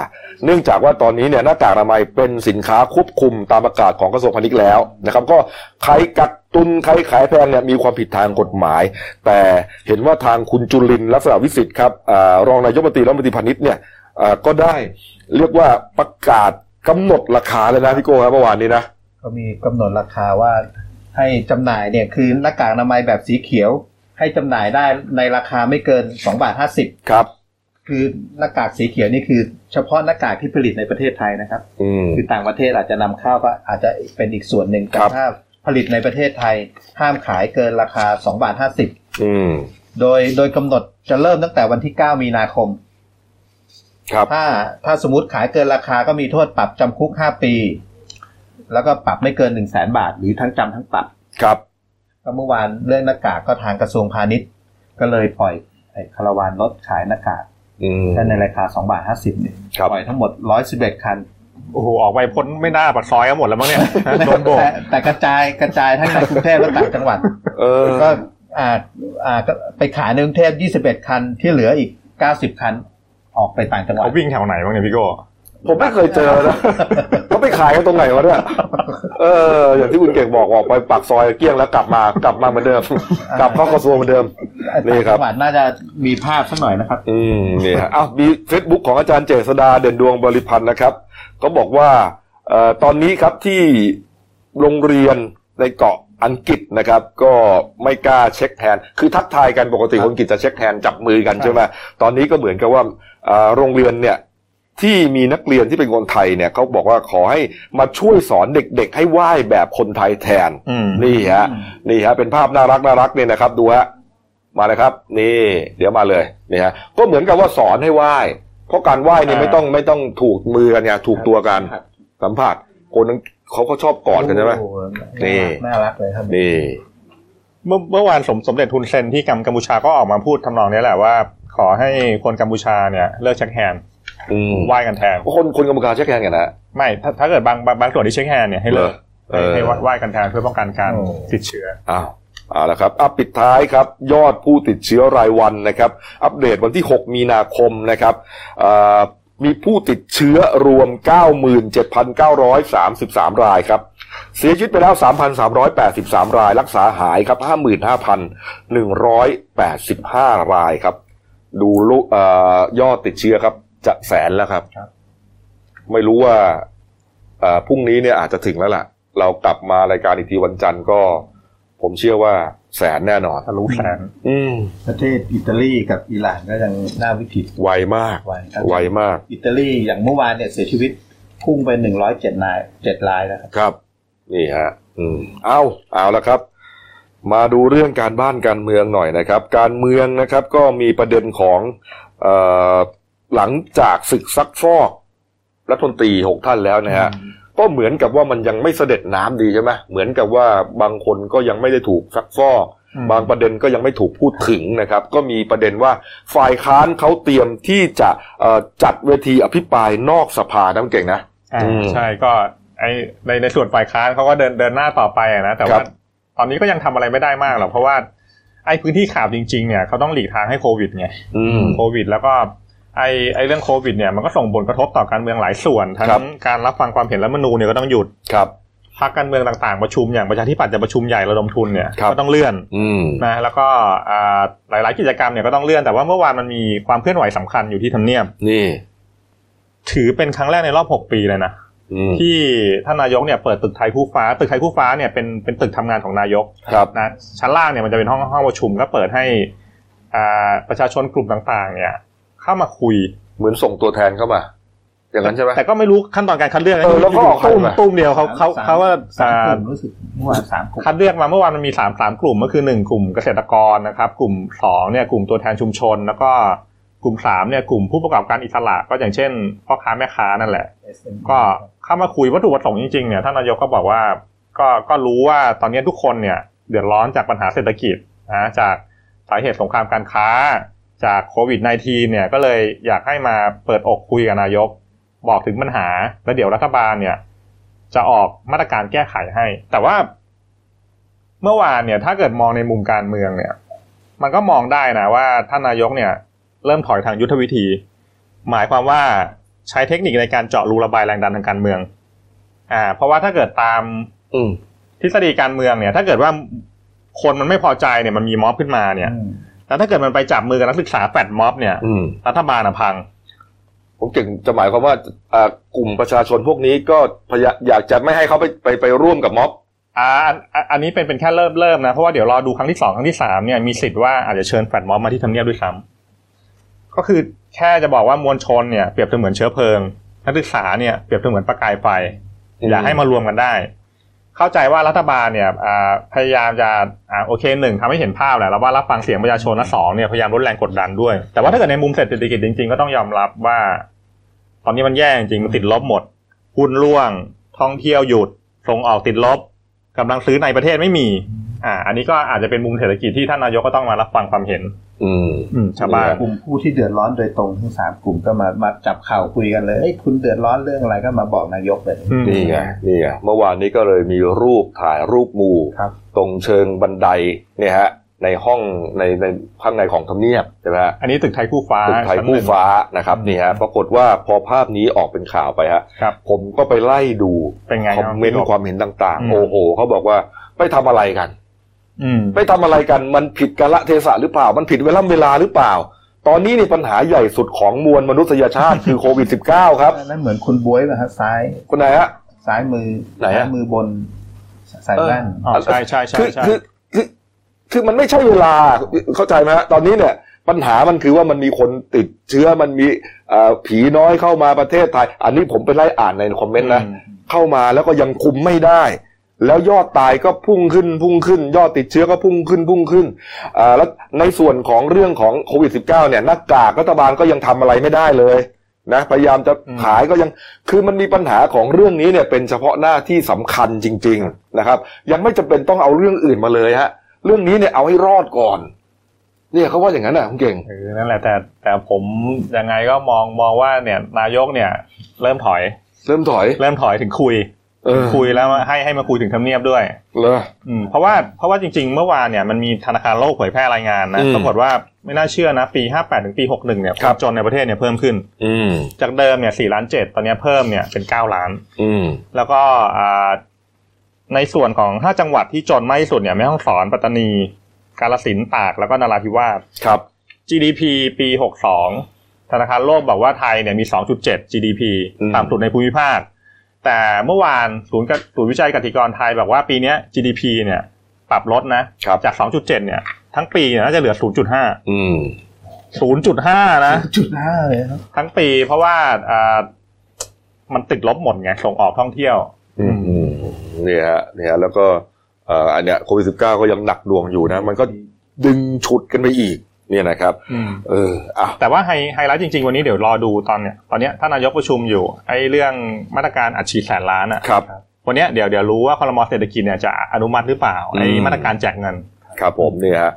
เนื่องจากว่าตอนนี้เนี่ยหน้ากากอนามัยเป็นสินค้าควบคุมตามประกาศของกระทรวงพาณิชย์แล้วนะครับ ก็ใครกัก ตุนใครขายแพงเนี่ยมีความผิดทางกฎหมาย แต่เห็นว่าทางคุณจุลินทร์ลักษณะวิสิทธิ์ครับอารองนายกรัฐมนตรีรัฐมนตรีพาณิชย์เนี่ยอ่าก็ได้เรียกว่าประกาศกำหนดราคาเลยนะพี่โก้ครับเมื่อวานนี้นะก็มีกำหนดราคาว่าให้จำหน่ายเนี่ยคือหน้ากากอนามัยแบบสีเขียว ให้จำหน่ายได้ในราคาไม่เกิน2บาท50ครับ คือหน้ากากสีเขียวนี่คือ เฉพาะหน้ากากที่ผลิตในประเทศไทยนะครับอืมคือต่างประเทศอาจจะนำเข้าก็อาจจะเป็นอีกส่วนหนึ่งแต่ครับถ้า ผลิตในประเทศไทย ห้ามขายเกินราคา2บาท50อืมโดยโดยกำหนดจะเริ่มตั้งแต่วันที่ 9 มีนาคม ครับ ถ้าถ้าสมมติขายเกินราคาก็มีโทษปรับจำคุก 5 ปี แล้วก็ปรับไม่เกิน 1 0 0 0 0แสนบาท หรือทั้งจำทั้งปรับ ครับก็เมื่อวานเรื่องหน้ากากก็ทางกระทรวงพาณิชย์ ก็เลยปล่อยไอ้คาราวานรถขายหน้ากากอืมกันในราคา2บาท50เนี่ยครับปล่อยทั้งหมด 111 คัน โอ้โหออกไปพ้นไม่น่าปากซอยก็หมดแล้วมั้งเนี่ยโดนโบกแต่แต่กระจายกระจายทั้งในกรุงเทพและต่างจังหวัดเออก็อ่าอ่าก็ไปขายในกรุงเทพ21คันที่เหลืออีก90คัน ออกไปต่างจังหวัดเขาวิ่งแถวไหนบ้างเนี่ยพี่โก้ ผมไม่เคยเจอนะเขาไปขายกันตรงไหนวะเนี่ยเออ อย่างที่คุณเก่งบอกออกไปปากซอยเกลี้ยงแล้วกลับมากลับมาเหมือนเดิม กลับเข้ากระทรวงเหมือนเดิมนี่ครับต่างจังหวัดน่าจะมีภาพสักหน่อยนะครับ อืมนี่ฮะอ้าวมีเฟซบุ๊กของอาจารย์เจษดาเด่นดวงบริพันธ์นะครับ ก็บอกว่าเอ่อตอนนี้ครับที่โรงเรียนในเกาะอังกฤษนะครับ ก็ไม่กล้าเช็คแทน คือทักทายกันปกติครับคนอังกฤษจะเช็คแทนจับมือกันครับใช่ไหมตอนนี้ก็เหมือนกับว่าเอ่อโรงเรียนเนี่ย ที่มีนักเรียนที่เป็นคนไทยเนี่ยเขาบอกว่าขอให้มาช่วยสอนเด็กๆ ให้ไหว้แบบคนไทยแทนอืมนี่ฮะนี่ฮะเป็นภาพน่ารักน่ารักเนี่ยนะครับ ดูฮะมาเลยครับ นี่ เดี๋ยวมาเลยนี่ฮะก็เหมือนกับว่าสอนให้ไหว้เพราะการไหว้เนี่ยอ่าไม่ต้องไม่ต้องถูกมือกันไงถูกตัวกันครับสัมผัสคนนั้นเขาก็ชอบกอดกันใช่ไหมโอ้โนี่น่ารักเลยครับนี่เมื่อเมื่อวานสมสมเด็จทุนเซนที่กัมกัมพูชาก็ออกมาพูดทำนองนี้แหละว่า ขอให้คนกัมพูชาเนี่ยเลิก shake hand อืม ไหว้กันแทนคนคนกัมพูชา shake hand กันนะไม่ถ้าถ้าเกิดบางบางบางส่วนที่ shake hand เนี่ยให้เลิกเอให้อให้ไหว้กันแทนเพื่อป้องกันการโอ้ติดเชื้ออ้าวเอาละครับ อะปิดท้ายครับ ยอดผู้ติดเชื้อรายวันนะครับ อัปเดตวันที่ 6 มีนาคมนะครับอ่ามีผู้ติดเชื้อรวม 97,933 รายครับ เสียชีวิตไปแล้ว 3,383 ราย รักษาหายครับ 55,185 รายครับ ดูลุเอ่อยอดติดเชื้อครับ จะแสนแล้วครับครับไม่รู้ว่าเอ่อพรุ่งนี้เนี่ยอาจจะถึงแล้วล่ะ เรากลับมารายการอีกทีวันจันทร์ก็ ผมเชื่อว่าแสนแน่นอนทะลุแสนอืมประเทศอิตาลีกับอิหร่านก็ยังน่าวิกฤตไวมากไวครับไวมาก อิตาลีอย่างเมื่อวานเนี่ยเสียชีวิตพุ่งไปหนึ่งร้อยเจ็ดนายเจ็ดรายนะครับ ครับ นี่ฮะ อืม เอาเอาละครับ มาดูเรื่องการบ้านการเมืองหน่อยนะครับ การเมืองนะครับ ก็มีประเด็นของเอ่อ หลังจากศึกซักฟอกรัฐมนตรีหกท่านแล้วนะฮะก็เหมือนกับว่ามันยังไม่เสด็จน้ำดีใช่ไหมเหมือนกับว่าบางคนก็ยังไม่ได้ถูกซักฟอกอืมบางประเด็นก็ยังไม่ถูกพูดถึงนะครับ ก็มีประเด็นว่าฝ่ายค้านเขาเตรียมที่จะเอ่อจัดเวทีอภิปรายนอกสภาน้ำเก่งนะอ่าอืมใช่ก็ไอในในส่วนฝ่ายค้านเขาก็เดินเดินหน้าต่อไปอะนะแต่ครัว่าบตอนนี้ก็ยังทำอะไรไม่ได้มากหรอกเพราะว่าไอพื้นที่ข่าวจริง ๆ เนี่ยเขาต้องหลีกทางให้โควิดไงอืมโควิด แล้วก็ ไอไอเรื่องโควิดเนี่ยมันก็ส่งผลกระทบต่อการเมืองหลายส่วนทั้ครับงการรับฟังความเห็นรัฐธรรมนูญเนี่ยก็ต้องหยุดครับพรรคการเมืองต่างๆประชุมอย่างประชาธิปัตย์จะประชุมใหญ่ระดมทุนเนี่ยครับก็ต้องเลื่อนอืมนะแล้วก็อ่าหลายๆกิจกรรมเนี่ยก็ต้องเลื่อนแต่ว่าเมื่อวานมันมีความเคลื่อนไหวสำคัญอยู่ที่ทำเนียบนี่ ถือเป็นครั้งแรกในรอบ6ปีเลยนะอืมที่ท่านนายกเนี่ยเปิดตึกไทยคู่ฟ้า ตึกไทยคู่ฟ้าเนี่ยเป็นเป็นตึกทำงานของนายกครับนะชั้นล่างเนี่ยมันจะเป็นห้องห้องประชุมก็เปิดให้อ่าประชาชนกลุ่มต่าง ๆ เนี่ย เข้ามาคุย เหมือนส่งตัวแทนเข้ามา อย่างนั้นใช่ไหมแต่ก็ไม่รู้ขั้นตอนการคัดเลือกนะเออแล้วเขาออกใครตุ้มมาตุ้มเดียวเขาเขาเขาว่าสามอ่ากลุ่มรู้สึกเมื่อวานสามกลุ่มคัดเลือกมาเมื่อวานมันมีสามสามกลุ่มก็คือหนึ่งกลุ่มเกษตรกรนะครับ กลุ่มสองเนี่ยกลุ่มตัวแทนชุมชน แล้วก็กลุ่มสามเนี่ยกลุ่มผู้ประกอบการอิสระก็อย่างเช่นพ่อค้าแม่ค้านั่นแหละ ก็เข้ามาคุยวัตถุประสงค์จริงๆเนี่ยท่านนายกก็บอกว่าก็ก็รู้ว่าตอนนี้ทุกคนเนี่ยเดือดร้อนจากปัญหาเศรษฐกิจนะจากสาเหตุสงครามการค้า จากโควิด -19 เนี่ยก็เลยอยากให้มาเปิดอกคุยกับนายก บอกถึงปัญหา แล้วเดี๋ยวรัฐบาลเนี่ย จะออกมาตรการแก้ไขให้ แต่ว่า เมื่อวานเนี่ย ถ้าเกิดมองในมุมการเมืองเนี่ย มันก็มองได้นะว่าท่านนายกเนี่ย เริ่มถอยทางยุทธวิธี หมายความว่าใช้เทคนิคในการเจาะรูระบายแรงดันทางการเมือง อ่า เพราะว่าถ้าเกิดตาม อืมทฤษฎีการเมืองเนี่ย ถ้าเกิดว่าคนมันไม่พอใจเนี่ยมันมีม็อบขึ้นมาเนี่ยอืม แล้วถ้าเกิดมันไปจับมือกับนักศึกษาแฟดม็อบเนี่ยอืมรัฐบาลอะพัง ผมเก่งจะหมายความว่าอ่ากลุ่มประชาชนพวกนี้ก็พยายามอยากจะไม่ให้เขาไปไปไปร่วมกับม็อบอ่าอันอันอันนี้เป็นเป็นแค่เริ่มเริ่มนะ เพราะว่าเดี๋ยวรอดูครั้งที่สองครั้งที่สามเนี่ยมีสิทธิ์ว่าอาจจะเชิญแฟดม็อบมาที่ทำเนียบด้วยซ้ำก็คือแค่จะบอกว่ามวลชนเนี่ยเปรียบเสมือนเชื้อเพลิง นักศึกษาเนี่ยเปรียบเสมือนประกายไฟอืมอยากให้มารวมกันได้ เข้าใจว่ารัฐบาลเนี่ยพยายามจะอ่าโอเคหนึ่งทำให้เห็นภาพแหละแล้วว่ารับฟังเสียงประชาชนและสองเนี่ยพยายามลดแรงกดดันด้วย แต่ว่าถ้าเกิดในมุมเศรษฐกิจจริง ๆ ก็ต้องยอมรับว่า ตอนนี้มันแย่จริงมันติดลบหมดหุ้นร่วง ท่องเที่ยวหยุดส่งออกติดลบกำลังซื้อในประเทศไม่มี อ่า อันนี้ก็อาจจะเป็นมุมเศรษฐกิจที่ท่านนายกก็ต้องมารับฟังความเห็น อืมอืมชาวบ้านกลุ่มผู้ที่เดือดร้อนโดยตรงทั้งสามกลุ่มก็มามาจับเข่าคุยกันเลยเอ้ยคุณเดือดร้อนเรื่องอะไรก็มาบอกนายกเลยอืมนี่ไงนี่ไงเมื่อวานนี้ก็เลยมีรูปถ่ายรูปหมู่ครับตรงเชิงบันไดเนี่ยฮะในห้องในในข้างในของทำเนียบใช่ไหมฮะอันนี้ตึกไทยคู่ฟ้าตึกไทยชั้นหคู่นึ่งฟ้านะครับนี่ฮะปรากฏว่าพอภาพนี้ออกเป็นข่าวไปฮะครับผมก็ไปไล่ดูเป็นไงคอมเมนต์ครับความเห็นต่างอืมๆโอ้โหเขาบอกว่าไปทำอะไรกันอืม ไปทำอะไรกันมันผิดกาลเทศะหรือเปล่า มันผิดเวลาเวลาหรือเปล่า ตอนนี้นี่ปัญหาใหญ่สุดของมวลมนุษยชาติคือโควิด -19 ครับนั่นเหมือนคุณบวยป่ะฮะซ้ายคนไหนฮะซ้ายมือไหนอะซ้ายมือบนใส่แว่นอ๋อใช่ใช่ใช่คือใช่คือคือคือมันไม่ใช่เวลาเข้าใจไหมฮะตอนนี้เนี่ยปัญหามันคือว่ามันมีคนติดเชื้อมันมีเอ่อผีน้อยเข้ามาประเทศไทย อันนี้ผมไปไล่อ่านในคอมเมนต์นะอืมเข้ามาแล้วก็ยังคุมไม่ได้ แล้วยอดตายก็พุ่งขึ้นพุ่งขึ้น ยอดติดเชื้อก็พุ่งขึ้นพุ่งขึ้นอ่าแล้วในส่วนของเรื่องของโควิด -19 เนี่ยหน้ากากรัฐบาลก็ยังทำอะไรไม่ได้เลยนะพยายามจะอืมขายก็ยังคือมันมีปัญหาของเรื่องนี้เนี่ยเป็นเฉพาะหน้าที่สำคัญจริง ๆนะครับ ยังไม่จำเป็นต้องเอาเรื่องอื่นมาเลยฮะ เรื่องนี้เนี่ยเอาให้รอดก่อน เนี่ยเขาว่าอย่างนั้นน่ะคุณเก่งเออนั่นแหละแต่แต่ผมยังไงก็มองมองว่าเนี่ยนายกเนี่ย เริ่มถอย เริ่มถอย เริ่มถอยถึงคุยเออ คุยแล้วให้ให้มาคุยถึงทำเนียบด้วยเหรออืมเพราะว่าเพราะว่าจริง ๆ เมื่อวานเนี่ยมันมีธนาคารโลกเผยแพร่รายงานนะอืมปรากฏว่าไม่น่าเชื่อนะ ปี 58 ถึงปี 61 เนี่ยครับนจนในประเทศเนี่ยเพิ่มขึ้นอืมจากเดิมเนี่ย4ล้าน7ตอนเนี้ยเพิ่มเนี่ยเป็น 9 ล้านอืมแล้วก็อ่าในส่วนของ 5 จังหวัดที่จนมากที่สุดเนี่ยแม่ฮ่องสอนปัตตานี กาฬสินธุ์ตากแล้วก็นราธิวาสครับ GDP ปี 62 ธนาคารโลกบอกว่าไทยเนี่ยมี 2.7 GDP อืมต่ำสุดในภูมิภาค แต่เมื่อวานศูนย์กศูนย์วิจัยกติกรไทยบอกว่าปีเนี้ย GDP เนี่ยปรับลดนะครับจาก 2.7 เนี่ยทั้งปีเนี่ยน่าจะเหลือ 0.5 อืม 0.5 นะจุดห้าเลยครับทั้งปีเพราะว่าอ่ามันติดลบหมดไง ส่งออกท่องเที่ยว อืมอืมเนี่ยฮะเนี่ยฮะแล้วก็เอ่ออันเนี้ยโควิดสิบเก้าก็ยังหนักดวงอยู่นะ มันก็ดึงฉุดกันไปอีก เนี่ยนะครับเอออะแต่ว่าไฮไฮไลท์จริงๆ วันนี้เดี๋ยวรอดูตอนเนี้ยตอนเนี้ยท่านนายกประชุมอยู่ไอ้เรื่องมาตรการอัดฉีดแสนล้านอะครับวันเนี้ยเดี๋ยวเดี๋ยวรู้ว่าคอรมอเศรษฐกิจเนี่ยจะอนุมัติหรือเปล่าไอ้อืมมาตรการแจกเงิน ครับผมเนี่ยฮะ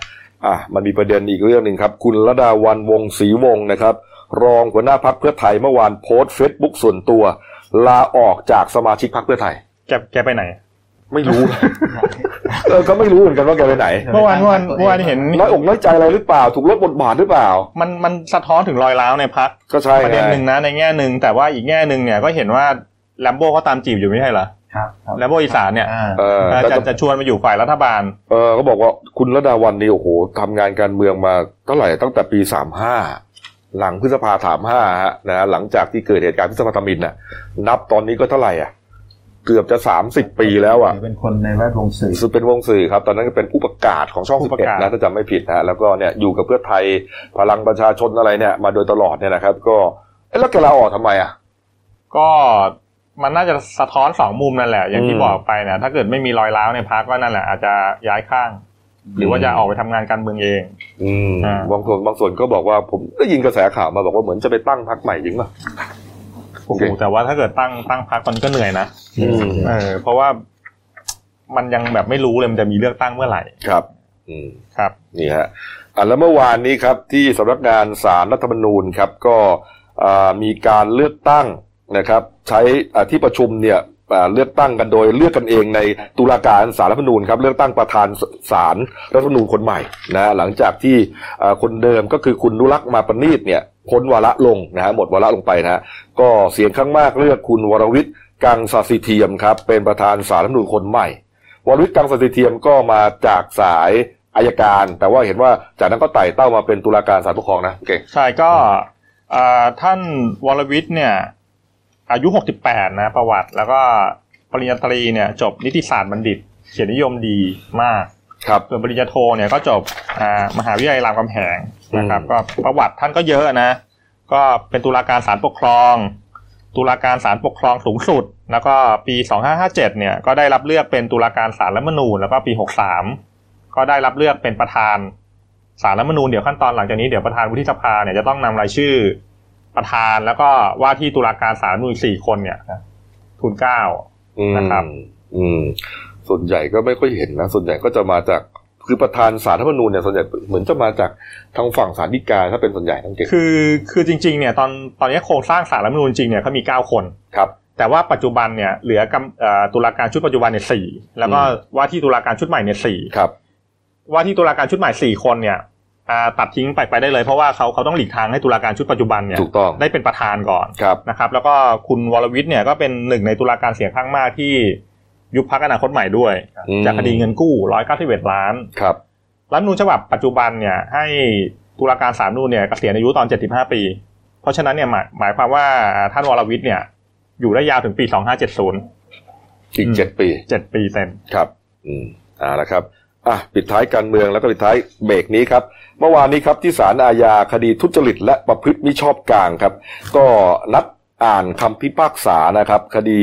อะมันมีประเด็นอีกเรื่องหนึ่งครับ คุณระดาวันวงศรีวงศ์นะครับ รองหัวหน้าพักเพื่อไทยเมื่อวานโพสต์เฟซบุ๊กส่วนตัว ลาออกจากสมาชิกพักเพื่อไทยแกแกไปไหน ไม่รู้ เออก็ไม่รู้เหมือนกันว่าแกไปไหน เมื่อวานเมื่อวานเมื่อวานเห็นน้อยอกน้อยใจอะไรหรือเปล่า ถูกลดบทบาทหรือเปล่า มันมันสะท้อนถึงรอยร้าวในพักก็ใช่ประไงเด็นหนึ่งนะในแง่หนึ่งแต่ว่าอีกแง่หนึ่งเนี่ยก็เห็นว่าแลมโบ้เขาตามจีบอยู่ไม่ใช่เหรอครับครับแลมโบ้อีสานเนี่ยอ่าเออเออแล้วจะก็จะชวนมาอยู่ฝ่ายรัฐบาล เออเขาบอกว่าคุณระดาวันนี่โอ้โหทำงานการเมืองมาเท่าไหร่ตั้งแต่ปีสามห้าหลังพฤษภาสามห้าฮะนะหลังจากที่เกิดเหตุการณ์พฤษภาธมินน่ะ นับตอนนี้ก็เท่าไหร่อะ เกือบจะสามสิบปีแล้วอะเป็นคนในแวดวงสื่อสุดเป็นวงสื่อครับตอนนั้นก็เป็นผู้ประกาศของช่องผู้สิบประเอ็ดกาศนะถ้าจำไม่ผิดนะฮะแล้วก็เนี่ยอยู่กับเพื่อไทยพลังประชาชนอะไรเนี่ย มาโดยตลอดเนี่ยนะครับ ก็เอ๊ะแล้วแกลาออกทำไมอะก็มันน่าจะสะท้อนสองมุมนั่นแหละ อย่างที่อืมบอกไปนะถ้าเกิดไม่มีรอยร้าวในพักก็นั่นแหละอาจจะย้ายข้าง หรือว่าจะออกไปทำงานการเมืองเอง อืมอ่าบางส่วนบางส่วนก็บอกว่าผมได้ยินกระแสข่าวมาบอกว่าเหมือนจะไปตั้งพรรคใหม่จริงป่ะ โอ้โหแต่ว่าถ้าเกิดตั้งตั้งพักตอนนี้ก็เหนื่อยนะอืมเออเพราะว่ามันยังแบบไม่รู้เลยมันจะมีเลือกตั้งเมื่อไหร่ครับ อืมครับนี่ฮะอะแล้วเมื่อวานนี้ครับ ที่สำนักงานสารรัฐธรรมนูญครับ ก็อ่ามีการเลือกตั้งนะครับ ใช้อ่าที่ประชุมเนี่ยอ่า เลือกตั้งกันโดยเลือกกันเองในตุลาการสารรัฐธรรมนูญครับเลือกตั้งประธานสารรัฐธรรมนูญคนใหม่นะหลังจากที่คนเดิมก็คือคุณนุรักษ์มาปณีตเนี่ยพ้นวาระลงนะฮะหมดวาระลงไปนะฮะก็เสียงข้างมากเลือกคุณวรวิทย์กังสสิเทียมครับเป็นประธานสารรัฐธรรมนูญคนใหม่ วรวิทย์กังสถิตเทียมก็มาจากสายอายการ แต่ว่าเห็นว่าจากนั้นก็ไต่เต้ามาเป็นตุลาการศาลปกครองนะเก่งใช่ก็ท่านวรวิทย์เนี่ย อายุ 68 นะ ประวัติ แล้วก็ปริญญาตรีเนี่ยจบนิติศาสตร์บัณฑิต เขียนนิยมดีมากครับส่วนปริญญาโทเนี่ยก็จบอ่ามหาวิทยาลัยรามคำแหงนะครับอืมก็ประวัติท่านก็เยอะนะ ก็เป็นตุลาการศาลปกครอง ตุลาการศาลปกครองสูงสุด แล้วก็ปี 2557 เนี่ยก็ได้รับเลือกเป็นตุลาการศาลรัฐธรรมนูญแล้วก็ปี 63 ก็ได้รับเลือกเป็นประธานศาลรัฐธรรมนูญเดี๋ยวขั้นตอนหลังจากนี้เดี๋ยวประธานวุฒิสภาเนี่ยจะต้องนำรายชื่อ ประธานแล้วก็ว่าที่ตุลาการศาลรัฐธรรมนูญสี่คนเนี่ยทุนเกล้าอืมนะครับอืม ส่วนใหญ่ก็ไม่ค่อยเห็นนะ ส่วนใหญ่ก็จะมาจากคือประธานสารรัฐธรรมนูญเนี่ยส่วนใหญ่เหมือนจะมาจากทางฝั่งสารฎีกาถ้าเป็นส่วนใหญ่ทั้งเก่งคือ คือจริง ๆ เนี่ยตอนตอนนี้โครงสร้างศาลรัฐธรรมนูญจริงเนี่ยเขามี9คนครับ แต่ว่าปัจจุบันเนี่ยเหลือกำเอ่อตุลาการชุดปัจจุบันเนี่ยสี่แล้วก็อืมว่าที่ตุลาการชุดใหม่เนี่ยสี่ครับ ว่าที่ตุลาการชุดใหม่สี่คนเนี่ยอ่า ตัดทิ้งไปไปได้เลยเพราะว่าเขาเขาต้องหลีกทางให้ตุลาการชุดปัจจุบันเนี่ยถูกต้องได้เป็นประธานก่อนครับนะครับ แล้วก็คุณวรวิทย์เนี่ยก็เป็นหนึ่งในตุลาการเสียงข้างมากที่ยุบพักอนาคตใหม่ด้วยอืมจากคดีเงินกู้ร้อยเก้าสิบเอ็ดล้านครับรัฐธรรมนูญฉบับปัจจุบันเนี่ย ให้ตุลาการศาลรัฐธรรมนูญเนี่ยเกษียณอายุตอน75ปี เพราะฉะนั้นเนี่ยหมายหมายความว่าท่านวรวิทย์เนี่ย อยู่ได้ยาวถึงปี2570อีกเจ็ดปี7ปีเต็มครับ อืมอ่าละครับ อะปิดท้ายการเมืองแล้วก็ปิดท้ายเบรกนี้ครับ เมื่อวานนี้ครับที่ศาลอาญาคดีทุจริต และประพฤติมิชอบกลางครับ ก็นัดอ่านคำพิพากษานะครับ คดี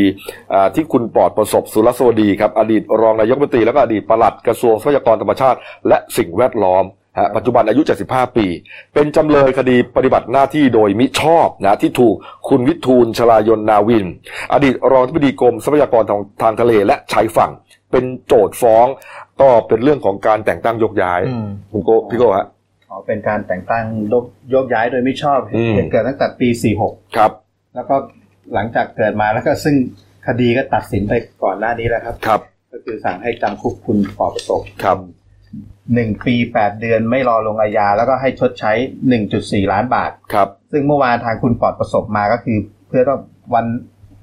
ที่คุณปลอดประสบสุรสวดีครับ อดีตรองนายกรัฐมนตรีแล้วก็อดีตปลัดกระทรวงทรัพยากรธรรมชาติ และสิ่งแวดล้อมฮะปัจจุบันอายุ 75 ปี เป็นจำเลยคดีปฏิบัติหน้าที่โดยมิชอบนะที่ถูกคุณวิทูลชลายนนาวิน อดีตรองที่ปดีกรมทรัพยากรทางทะเลและชายฝั่ง เป็นโจทย์ฟ้อง ก็เป็นเรื่องของการแต่งตั้งยกย้ายอืมคุณโกพี่โกฮะอ๋อเป็นการแต่งตั้งยกยกย้ายโดยไม่ชอบอืมเหตุเกิดตั้งแต่ปี46ครับ แล้วก็หลังจากเกิดมาแล้วก็ซึ่งคคดีก็ตัดสินไปก่อนหน้านี้แล้วครับครับ ก็คือสั่งให้จำคุกคุณปอประสบครับหนึ่งปีแปดเดือนไม่รอลงอาญาแล้วก็ให้ชดใช้หนึ่งจุดสี่ล้านบาทครับ ซึ่งเมื่อวานทางคุณปอดประสบมาก็คือ เพื่อต้องวัน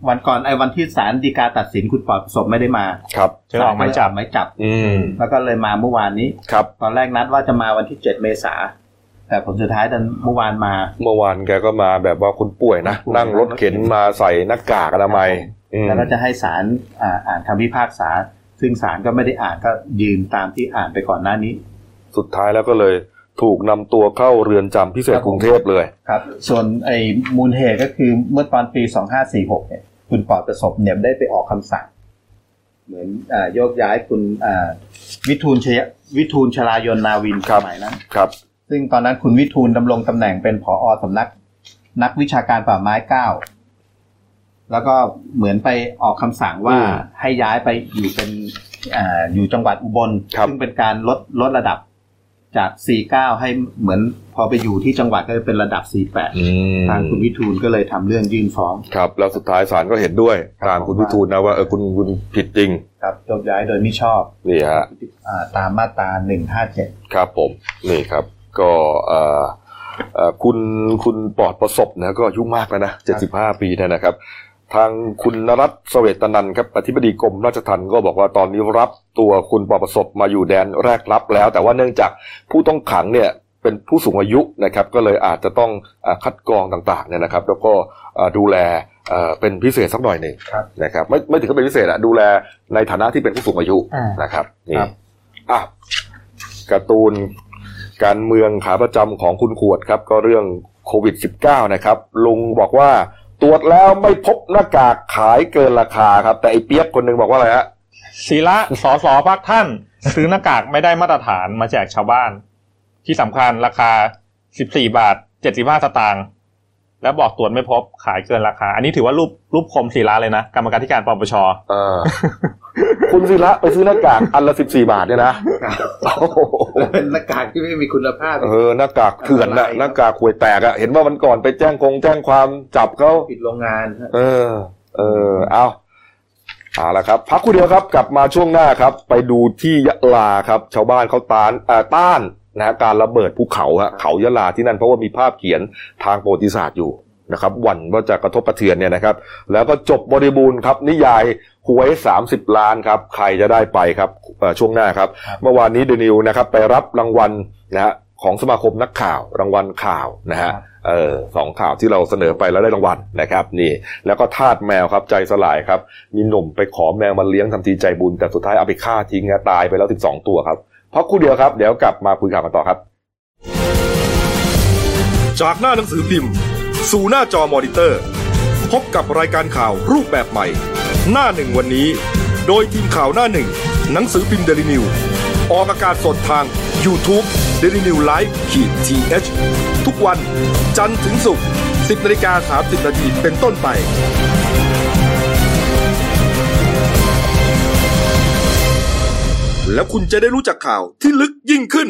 วันก่อนไอ้วันที่ศาลฎีกาตัดสินคุณปอดประสบไม่ได้มาครับเชิญออกหมายจับหมายจับ อืมแล้วก็เลยมาเมื่อวานนี้ครับตอนแรกนัดว่าจะมาวันที่เจ็ดเมษาแต่ผลสุดท้ายดันเมื่อวานมา เมื่อวานแกก็มาแบบว่าคุณป่วยนะป่วยนั่งรถเข็นมาใส่หน้ากากอนามัยอืมแล้วก็จะให้ศาลอ่าอ่านคำพิพากษา ซึ่งศาลก็ไม่ได้อ่านก็ยืนตามที่อ่านไปก่อนหน้านี้ สุดท้ายแล้วก็เลยถูกนำตัวเข้าเรือนจำพิเศษกรุงเทพเลย ครับ ส่วนไอ้มูลเหตุก็คือเมื่อตอนปี 2546 เนี่ย คุณปอดประสบเนี่ยได้ไปออกคำสั่ง เหมือนอาโยกย้ายคุณอ่าวิทูลชยวิทูลชลายนนาวินครัสบมัยนั้นครับ ซึ่งตอนนั้นคุณวิทูลดำรงตำแหน่งเป็นผอสำนัก นักวิชาการป่าไม้เก้าแล้วก็เหมือนไปออกคำสั่งว่าอืมให้ย้ายไปอยู่เป็นอ่าอยู่จังหวัดอุบลครับซึ่งเป็นการลดลดระดับ จาก 49 ให้เหมือนพอไปอยู่ที่จังหวัดก็เป็นระดับ 48อืมทางคุณวิทูลก็เลยทำเรื่องยื่นฟ้อง ครับ แล้วสุดท้ายศาลก็เห็นด้วยครับตามคุณวิทูลนะว่าเออคุณคุณผิดจริง ครับยกย้ายโดยมิชอบ นี่ฮะอ่าตามมาตรา 157 ครับผม นี่ครับ ก็เอ่อเอ่อคุณคุณปลอดประสบนะก็อายุมากแล้วนะเจ็ดสิบห้าปีเนยนะครับ ทางคุณนรัตน์เสวตนันท์ครับอธิบดีกรมราชทัณฑ์ก็บอกว่าตอนนี้รับตัวคุณปลอดประสบมาอยู่แดนแรกรับแล้ว แต่ว่าเนื่องจากผู้ต้องขังเนี่ยเป็นผู้สูงอายุนะครับก็เลยอาจจะต้องอาคัดกรองต่างๆเนี่ยนะครับ แล้วก็อ่าดูแลเอ่อเป็นพิเศษสักหน่อยหนึ่งครับนะครับไม่ไม่ถึงกับเป็นพิเศษอะดูแลในฐานะที่เป็นผู้สูงอายุอ่านะครับนี่ครับอะการ์ตูนการเมืองขาประจำของคุณขวดครับ ก็เรื่องโควิด -19 นะครับลุงบอกว่า ตรวจแล้วไม่พบหน้ากากขายเกินราคาครับ แต่ไอ้เปียกคนหนึ่งบอกว่าอะไรฮะศิระสอสอพักท่าน ซื้อหน้ากากไม่ได้มาตรฐานมาแจกชาวบ้าน ที่สำคัญราคา14บาท75สตางค์แล้วบอกตรวจไม่พบขายเกินราคา อันนี้ถือว่ารูปรูปคมศิระเลยนะกรรมการธิการปปชเออ คุณศิระไปซื้อหน้ากากอันละสิบสี่บาทเนี่ยนะโอ้โหแล้วเป็นหน้ากากที่ไม่มีคุณภาพ เออหน้ากากเถื่อนนะอะไรครับหน้ากากหวยแตกอะเห็นว่ามันก่อนไปแจ้งคงแจ้งความจับเขาปิดโรงงานฮะเออ เออ เอาเอาละครับ พักครู่เดียวครับกลับมาช่วงหน้าครับ ไปดูที่ยะลาครับ ชาวบ้านเขาต้านเอ่อต้านนะฮะการระเบิดภูเขาฮะเขายะลาที่นั่นเพราะว่ามีภาพเขียนทางประวัติศาสตร์อยู่ นะครับหวันว่าจะกระทบกระเทือนเนี่ยนะครับ แล้วก็จบบริบูรณ์ครับ นิยายหวย 30 ล้านครับ ใครจะได้ไปครับเอ่อช่วงหน้าครับ เมื่อวานนี้เดนิวนะครับ ไปรับรางวัลนะฮะของสมาคมนักข่าวรางวัลข่าวนะฮะเออสองข่าวที่เราเสนอไปแล้วได้รางวัลนะครับ นี่ แล้วก็ทาสแมวครับใจสลายครับ มีหนุ่มไปขอแมวมาเลี้ยงทำทีใจบุญ แต่สุดท้ายเอาไปฆ่าทิ้งนะตายไปแล้วถึงสองตัวครับพักครู่เดียวครับ เดี๋ยวกลับมาคุยข่าวกันต่อครับ จากหน้าหนังสือพิมพ์ สู่หน้าจอมอนิเตอร์ พบกับรายการข่าวรูปแบบใหม่ หน้าหนึ่งวันนี้ โดยทีมข่าวหน้าหนึ่ง หนังสือพิมพ์เดลิวิวออกอากาศสดทาง YouTube d e l i n e w l i v e ขีดทีเทุกวันจันทร์ถึงศุกร์10นาฬิกา30นาทีเป็นต้นไปแล้วคุณจะได้รู้จักข่าวที่ลึกยิ่งขึ้น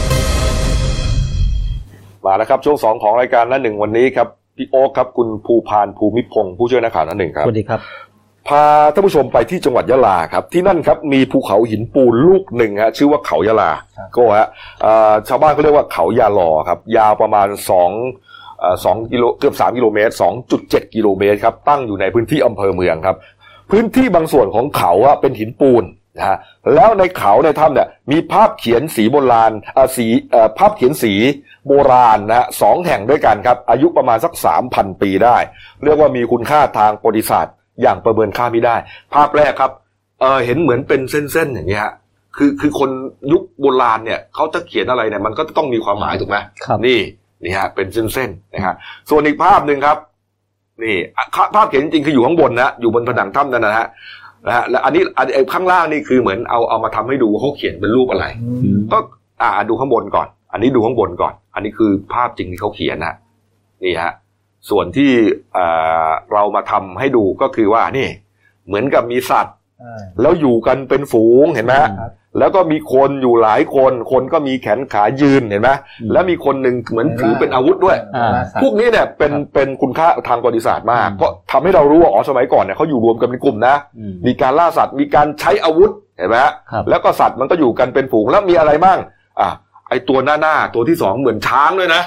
มาแล้วครับ ช่วงสองของรายการหน้าหนึ่งวันนี้ครับพี่โอ๊คครับคุณภูพานภูมิพงศ์ผู้ช่วยนักข่าวหน้าหนึ่งครับสวัสดีครับ พาท่านผู้ชมไปที่จังหวัดยะลาครับ ที่นั่นครับมีภูเขาหินปูนลูกหนึ่งฮะชื่อว่าเขายะลาครับก็ฮะเอ่อชาวบ้านเขาเรียกว่าเขายาลอครับ ยาวประมาณสองเอ่อสองกิโลเกือบสามกิโลเมตรสองจุดเจ็ดกิโลเมตรครับตั้งอยู่ในพื้นที่อำเภอเมืองครับ พื้นที่บางส่วนของเขาอะเป็นหินปูนนะฮะแล้วในเขาในถ้ำเนี่ยมีภาพเขียนสีโบราณเอ่อสีเอ่อภาพเขียนสี โบราณนะฮะสองแห่งด้วยกันครับ อายุประมาณสักสามพันปีได้ เรียกว่ามีคุณค่าทางประวัติศาสตร์อย่างประเมินค่าไม่ได้ ภาพแรกครับเออเห็นเหมือนเป็นเส้นๆอย่างเงี้ยฮะคือคือคนยุคโบราณเนี่ยเขาจะเขียนอะไรเนี่ยมันก็ต้องมีความหมายถูกไหมครับนี่นี่ฮะเป็นเส้นๆนะฮะส่วนอีกภาพหนึ่งครับ นี่อะภาพเขียนจริงๆคืออยู่ข้างบนนะอยู่บนผนังถ้ำนั่นนะฮะนะฮะแล้วอันนี้อันไอ้ข้างล่างนี่คือเหมือนเอาเอามาทำให้ดูเขาเขียนเป็นรูปอะไร ก็อ่าดูข้างบนก่อน อันนี้ดูข้างบนก่อน อันนี้คือภาพจริงที่เขาเขียนนะนี่ฮะส่วนที่อ่าเรามาทำให้ดูก็คือว่านี่ เหมือนกับมีสัตว์อ่าแล้วอยู่กันเป็นฝูงเห็นไหมฮะครับแล้วก็มีคนอยู่หลายคน คนก็มีแขนขายืนเห็นไหมแล้วมีคนหนึ่งเหมือนถือเป็นอาวุธด้วยอ่าล่าสัตว์พวกนี้เนี่ยเป็นครับเป็นคุณค่าทางประวัติศาสตร์มากอืมเพราะทำให้เรารู้ว่าอ๋อสมัยก่อนเนี่ยเขาอยู่รวมกันเป็นกลุ่มนะอืมมีการล่าสัตว์มีการใช้อาวุธเห็นไหมฮะครับแล้วก็สัตว์มันก็อยู่กันเป็นฝูงแล้วมีอะไรบ้างอะ ไอตัวหน้าหน้าตัวที่สองเหมือนช้างด้วยนะ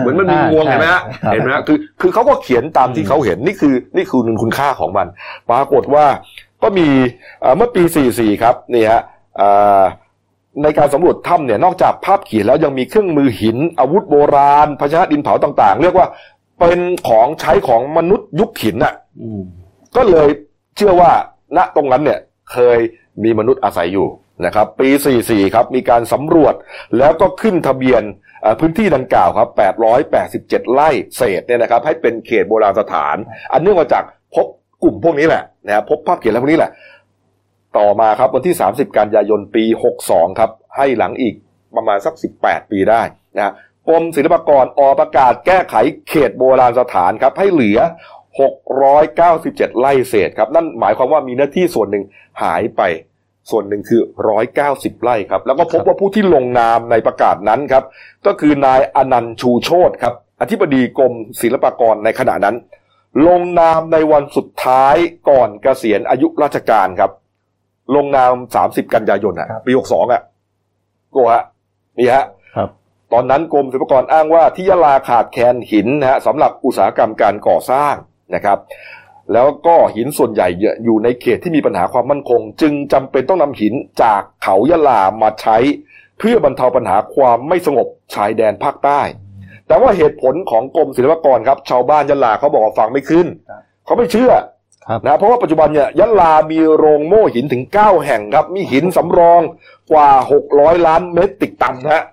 เหมือนมันมีงวงเห็นไหมฮะครับเห็นไหมฮะคือคือเขาก็เขียนตามที่เขาเห็นนี่คือนี่คือหนึ่งคุณค่าของมัน ปรากฏว่าก็มีเอ่อเมื่อปี 44 ครับนี่ฮะเอ่อในการสำรวจถ้ำเนี่ยนอกจากภาพเขียนแล้วยังมีเครื่องมือหิน อาวุธโบราณภาชนะดินเผาต่างๆ เรียกว่าเป็นของใช้ของมนุษย์ยุคหินน่ะอืมก็เลยเชื่อว่าณตรงนั้นเนี่ยเคยมีมนุษย์อาศัยอยู่ นะครับปี 44 ครับมีการสำรวจแล้วก็ขึ้นทะเบียนพื้นที่ดังกล่าวครับ 887 ไร่เศษเนี่ยนะครับให้เป็นเขตโบราณสถาน อันเนื่องมาจากพบกลุ่มพวกนี้แหละนะครับพบภาพเขียนแล้วพวกนี้แหละ ต่อมาครับวันที่ 30 กันยายนปี 62 ครับ ให้หลังอีกประมาณสัก 18 ปีได้นะฮะกรมศิลปากรออกประกาศแก้ไขเขตโบราณสถานครับให้เหลือ 697 ไร่เศษครับนั่นหมายความว่ามีหน้าที่ส่วนหนึ่งหายไป ส่วนหนึ่งคือ 190 ไร่ครับ แล้วก็พบว่าผู้ที่ลงนามในประกาศนั้นครับ ก็คือนายอนันต์ชูโชตครับ อธิบดีกรมศิลปากรในขณะนั้น ลงนามในวันสุดท้ายก่อนเกษียณอายุราชการครับ ลงนาม 30 กันยายนอะครับปี62อะโกฮะนี่ฮะครับตอนนั้นกรมศิลปากรอ้างว่าที่ยะลาขาดแคลนหินนะฮะสำหรับอุตสาหกรรมการก่อสร้างนะครับ แล้วก็หินส่วนใหญ่อยู่ในเขตที่มีปัญหาความมั่นคง จึงจำเป็นต้องนำหินจากเขายะลามาใช้ เพื่อบรรเทาปัญหาความไม่สงบชายแดนภาคใต้ แต่ว่าเหตุผลของกรมศิลปากรครับ ชาวบ้านยะลาเขาบอกว่าฟังไม่ขึ้นครับเขาไม่เชื่อครับนะเพราะว่าปัจจุบันเนี่ยยะลามีโรงโม่หินถึง 9 แห่งครับ มีหินสำรองกว่า 600 ล้านเมตรตันนะฮะ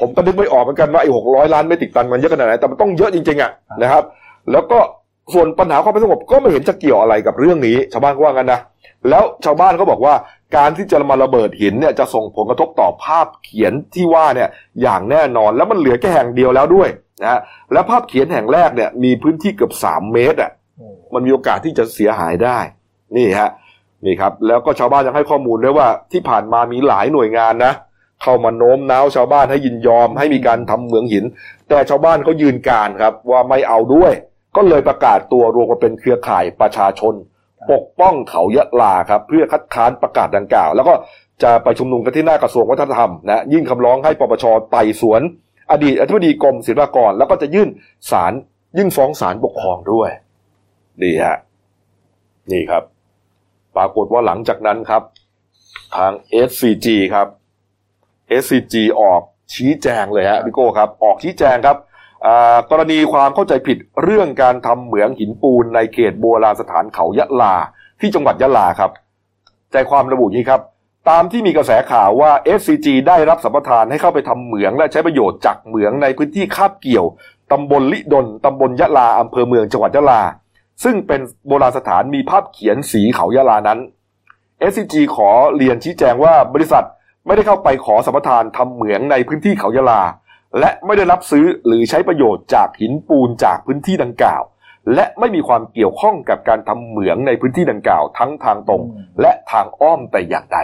ผมก็นึกไม่ออกเหมือนกันว่าไอ้600ล้านเมตรตันมันเยอะขนาดไหนแต่มันต้องเยอะจริงๆอะนะครับ แล้วก็ ส่วนปัญหาความไม่สงบก็ไม่เห็นจะเกี่ยวอะไรกับเรื่องนี้ ชาวบ้านก็ว่างั้นนะแล้วชาวบ้านก็บอกว่าการที่จะมาระเบิดหินเนี่ยจะส่งผลกระทบต่อภาพเขียนที่ว่าเนี่ยอย่างแน่นอนแล้วมันเหลือแค่แห่งเดียวแล้วด้วยนะแล้วภาพเขียนแห่งแรกเนี่ยมีพื้นที่เกือบ3เมตรอะมันมีโอกาสที่จะเสียหายได้นี่ฮะนี่ครับแล้วก็ชาวบ้านยังให้ข้อมูลด้วยว่าที่ผ่านมามีหลายหน่วยงานนะเข้ามาโน้มน้าวชาวบ้านให้ยินยอมให้มีการทำเหมืองหิน แต่ชาวบ้านเขายืนการครับว่าไม่เอาด้วย ก็เลยประกาศตัวรวมกันเป็นเครือข่ายประชาชน ปกป้องเขายะลาครับ เพื่อคัดค้านประกาศดังกล่าว แล้วก็จะไปชุมนุมกันที่หน้ากระทรวงวัฒนธรรมนะยื่นคำร้องให้ปปชไต่สวน อดีตอธิบดีกรมศิลปากร แล้วก็จะยื่นศาลยื่นฟ้องศาลปกครองด้วยนี่ฮะนี่ครับ ปรากฏว่าหลังจากนั้นครับ ทาง SCG ครับ SCG ออกชี้แจงเลยฮะพี่โก้ครับ ออกชี้แจงครับอ่า กรณีความเข้าใจผิดเรื่องการทำเหมืองหินปูนในเขตโบราณสถานเขายะลา ที่จังหวัดยะลาครับ ใจความระบุนี้ครับ ตามที่มีกระแสข่าวว่า SCG ได้รับสัมปทานให้เข้าไปทำเหมืองและใช้ประโยชน์จากเหมืองในพื้นที่คาบเกี่ยวตำบลลิดลตำบลยะลาอำเภอเมืองจังหวัดยะลา ซึ่งเป็นโบราณสถานมีภาพเขียนสีเขายะลานั้น SCG ขอเรียนชี้แจงว่าบริษัทไม่ได้เข้าไปขอสัมปทานทำเหมืองในพื้นที่เขายะลา และไม่ได้รับซื้อหรือใช้ประโยชน์จากหินปูนจากพื้นที่ดังกล่าว และไม่มีความเกี่ยวข้องกับการทำเหมืองในพื้นที่ดังกล่าว ทั้งทางตรง และทางอ้อมแต่อย่างใด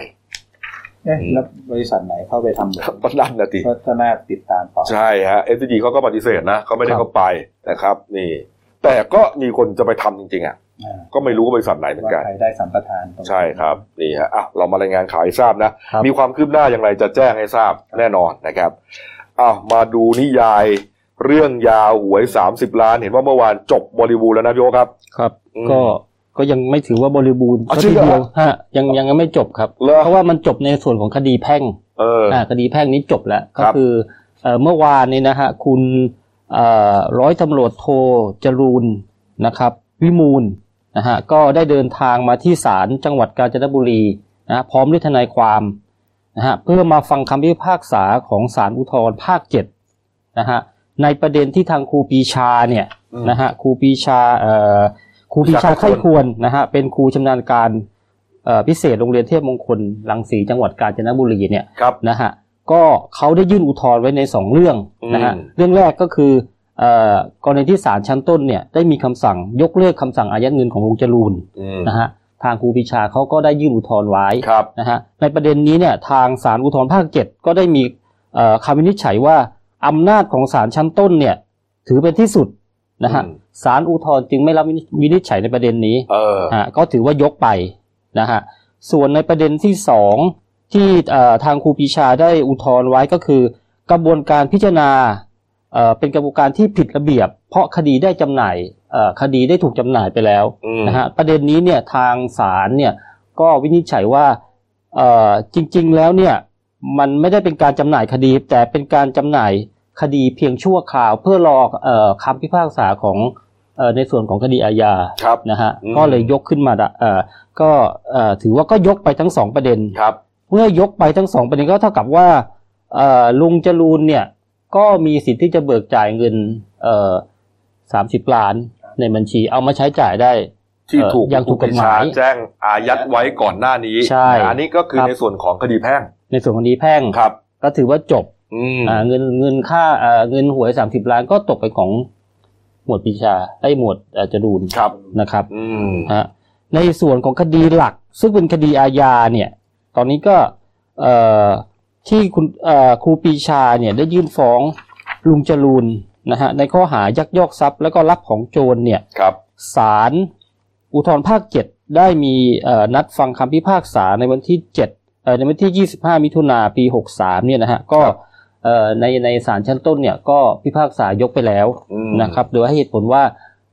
เอ๊ะแล้วบริษัทไหนเข้าไปทำเหมืองก็นั่นนะทีก็ก็น่าติดตามต่อใช่ฮะ SCG เขาก็ปฏิเสธนะเขาไม่ได้เข้าไปนะครับ นี่ แต่ก็มีคนจะไปทำจริงๆอะอ่าก็ไม่รู้ว่าบริษัทไหนเหมือนว่ากันใครได้สัมปทานตงนี้ใช่ครับนี่ฮะอะเรามารายงานข่าวให้ทราบนะครับมีความคืบหน้าอย่างไรจะแจ้งให้ทราบแน่นอนนะครับ อ้าวมาดูนิยาย เรื่องยาวหวย30ล้าน เห็นว่าเมื่อวานจบบริบูรณ์แล้วนะพี่โอครับ ครับอืมก็ก็ยังไม่ถือว่าบริบูรณ์อ๋อสักจริทีงเหรอเดียวฮะยังยังไม่จบครับเหรอเพราะว่ามันจบในส่วนของคดีแพ่งเอออ่าคดีแพ่งนี้จบแล้วครัก็บคือเอ่อเมื่อวานนี้นะฮะคุณเอ่อร้อยตำรวจโทจรูนนะครับ วิมูลนะฮะก็ได้เดินทางมาที่ศาลจังหวัดกาญจนบุรีนะฮะพร้อมด้วยทนายความ นะฮะเพื่อมาฟังคำพิพากษาของศาลอุทธรภาคเจ็ดนะฮะในประเด็นที่ทางครูปรีชาเนี่ยอืมนะฮะครูปรีชาเอ่อครูปรีชาปรีชาไข้ไข้ควรควรนะฮะเป็นครูชำนาญการเอ่อพิเศษโรงเรียนเทพมงคลรังสีจังหวัดกาญจนบุรีเนี่ยครับนะฮะก็เขาได้ยื่นอุทธรณ์ไว้ในสองเรื่องนะฮะอืมเรื่องแรกก็คือเอ่อกรณีที่ศาลชั้นต้นเนี่ยได้มีคำสั่งยกเลิกคำสั่งอายัดเงินของลุงจรูนอืมนะฮะ ทางครูปรีชาเขาก็ได้ยื่นอุทธรณ์ไว้ครับนะฮะในประเด็นนี้เนี่ยทางศาลอุทธรณ์ภาคเจ็ดก็ได้มีเอ่อคำวินิจฉัยว่าอำนาจของศาลชั้นต้นเนี่ยถือเป็นที่สุดนะฮะอืมศาลอุทธรณ์จึงไม่รับวินิจฉัยในประเด็นนี้เออฮะก็ถือว่ายกไปนะฮะส่วนในประเด็นที่สองที่เอ่อทางครูปรีชาได้อุทธรณ์ไว้ก็คือ กระบวนการพิจารณา เอ่อเป็นกระบวนการที่ผิดระเบียบ เพราะคดีได้จำหน่ายเอ่อคดีได้ถูกจำหน่ายไปแล้วอืมนะฮะประเด็นนี้เนี่ยทางศาลเนี่ยก็วินิจฉัยว่าเอ่อจริง ๆ แล้วเนี่ยมันไม่ได้เป็นการจำหน่ายคดี แต่เป็นการจำหน่ายคดีเพียงชั่วคราวเพื่อรอเอ่อคำพิพากษาของเอ่อในส่วนของคดีอาญาครับนะฮะอืมก็เลยยกขึ้นมาดะเอ่อก็เอ่อถือว่าก็ยกไปทั้งสองประเด็นครับเมื่อยกไปทั้งสองประเด็นก็เท่ากับว่าเอ่อลุงจรูนเนี่ย ก็มีสิทธิ์ที่จะเบิกจ่ายเงิน เอ่อสามสิบล้านในบัญชีเอามาใช้จ่ายได้ที่เอ่อถูกอย่างถูกกฎหมายครูปรีชแจ้งอายัดไว้ก่อนหน้านี้ใช่อันนี้ก็คือครับในส่วนของคดีแพ่ง ในส่วนของคดีแพ่งครับ ก็ถือว่าจบอืมอ่าเงินเงินค่าเอ่อเงินหวยสามสิบล้านก็ตกไปของหมวดปรีชาไอ้หมวดเอ่อจรูนครับนะครับอืมฮะในส่วนของคดีหลัก ซึ่งเป็นคดีอาญาเนี่ย ตอนนี้ก็เอ่อ ที่คุณเอ่อครูปรีชาเนี่ยได้ยื่นฟ้องลุงจรูนนะฮะในข้อหายักยอกทรัพย์ แล้วก็รับของโจรเนี่ยครับศาลอุทธรภาคเจ็ดได้มีเอ่อนัดฟังคำพิพากษาในวันที่เจ็ดเอ่อในวันที่ 25 มิถุนาปี 63 เนี่ยนะฮะก็เอ่อในในศาลชั้นต้นเนี่ยก็พิพากษายกไปแล้วอืมนะครับ โดยให้เหตุผลว่า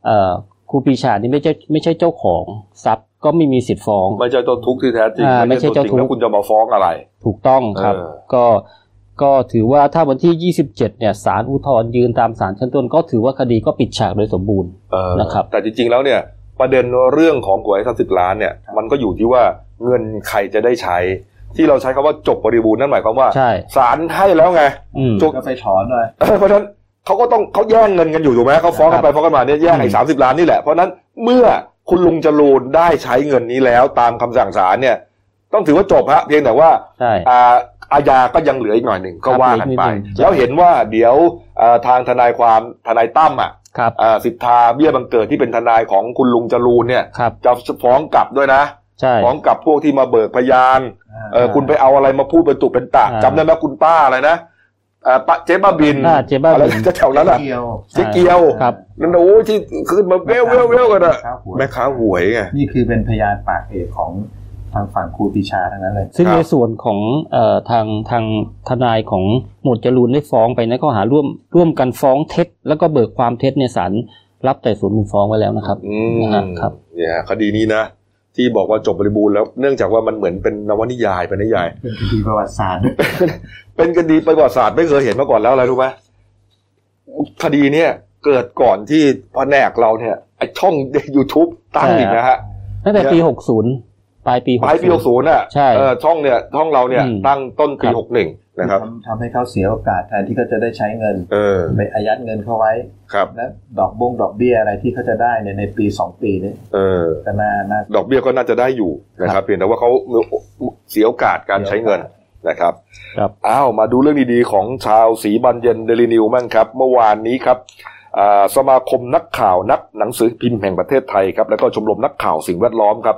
เอ่อครูปรีชานี่ไม่ใช่ไม่ใช่เจ้าของทรัพย์ ก็ไม่มีสิทธิ์ฟ้อง ไม่ใช่เจ้าทุกข์ที่แท้จริง อ่าไม่ใช่ตัวจเจ้าริงทุกข์ แล้วคุณจะมาฟ้องอะไร ถูกต้องครับ เออ ก็ก็ถือว่าถ้าวันที่ 27 เนี่ยศาลอุทธรณ์ยืนตามศาลชั้นต้น ก็ถือว่าคดีก็ปิดฉากโดยสมบูรณ์ เออนะครับ แต่จริงๆแล้วเนี่ย ประเด็นเรื่องของหวยสามสิบล้านเนี่ย มันก็อยู่ที่ว่าเงินใครจะได้ใช้ ที่เราใช้คำว่าจบบริบูรณ์นั่นหมายความว่าใช่ ศาลให้แล้วไง อืม จบ ก็ไปถอนเลยเออเพราะฉะนั้นเขาก็ต้องเขาแย่งเงินกันอยู่ถูกไหมเขาฟ้องกันไปครับฟ้องกันมาเนี่ยแย่งไอ้อืมสามสิบล้านนี่แหละเพราะฉะนั้นเมื่อ คุณลุงจรูนได้ใช้เงินนี้แล้วตามคำสั่งศาลเนี่ย ต้องถือว่าจบฮะเพียงแต่ว่าใช่อ่าอาญาก็ยังเหลืออีกหน่อยหนึ่งก็ครับว่ากันไปเหลืออีกนิดหนึ่งแล้วเห็นว่าเดี๋ยวอ่าทางทนายความทนายตั้มอะครับอ่าสิทธาเบี้ยบังเกิดที่เป็นทนายของคุณลุงจรูนเนี่ยครับจะฟ้องกลับด้วยนะใช่ฟ้องกลับพวกที่มาเบิกพยานเออคุณไปเอาอะไรมาพูดเป็นตุเป็นตะอ่าจำได้ไหมคุณป้าอะไรนะ อ่าป้าเจ๊บ้าบินอ่าเจ๊บ้าบิน อะไรแถวนั้นอะ เกี่ยว เจ๊เกียวครับ นั่นนะโอ้ยที่ขึ้นมาเวลเวลเวลกันอะข้าวหัวแม่ค้าหวยไง นี่คือเป็นพยานปากเอกของทางฝั่งครูปรีชาทั้งนั้นเลย ซึ่งครับ ในส่วนของเอ่อทางทางทนายของหมวดจรูนได้ฟ้องไปในข้อหาร่วมร่วมกันฟ้องเท็จ แล้วก็เบิกความเท็จในศาลรับแต่ส่วนมูลฟ้องไว้แล้วนะครับอืมนะฮะครับ เนี่ยคดีนี้นะ ที่บอกว่าจบบริบูรณ์แล้วเนื่องจากว่ามันเหมือนเป็นนวนิยายเป็นนิยาย เป็นคดีประวัติศาสตร์ด้วยเป็นคดีประวัติศาสตร์ไม่เคยเห็นมาก่อนแล้วอะไรรู้ไหมคดีเนี่ยเกิดก่อนที่แผนกเราเนี่ยไอช่องยูทูบตั้งอีกนะฮะตั้งแต่ปี60 ปลายปีปลายปีหกศูนย์อะใช่เออช่องเนี่ยช่องเราเนี่ยอืมตั้งต้นปีครับหกหนึ่งนะครับทำทำให้เขาเสียโอกาสแทนที่เขาจะได้ใช้เงินเออไปอายัดเงินเขาไว้ครับและดอกบงดอกเบี้ยอะไรที่เขาจะได้เนี่ยในปีสองปีนี้เออก็น่าน่าดอกเบี้ยก็น่าจะได้อยู่นะครับเพียงแต่ว่าเขาเสียโอกาสการใช้เงินนะครับครับอ้าวมาดูเรื่องดีๆ ของชาวสีบันเย็นเดลินิวมั่งครับ เมื่อวานนี้ครับอ่าสมาคมนักข่าวนักหนังสือพิมพ์แห่งประเทศไทยครับแล้วก็ชมรมนักข่าวสิ่งแวดล้อมครับ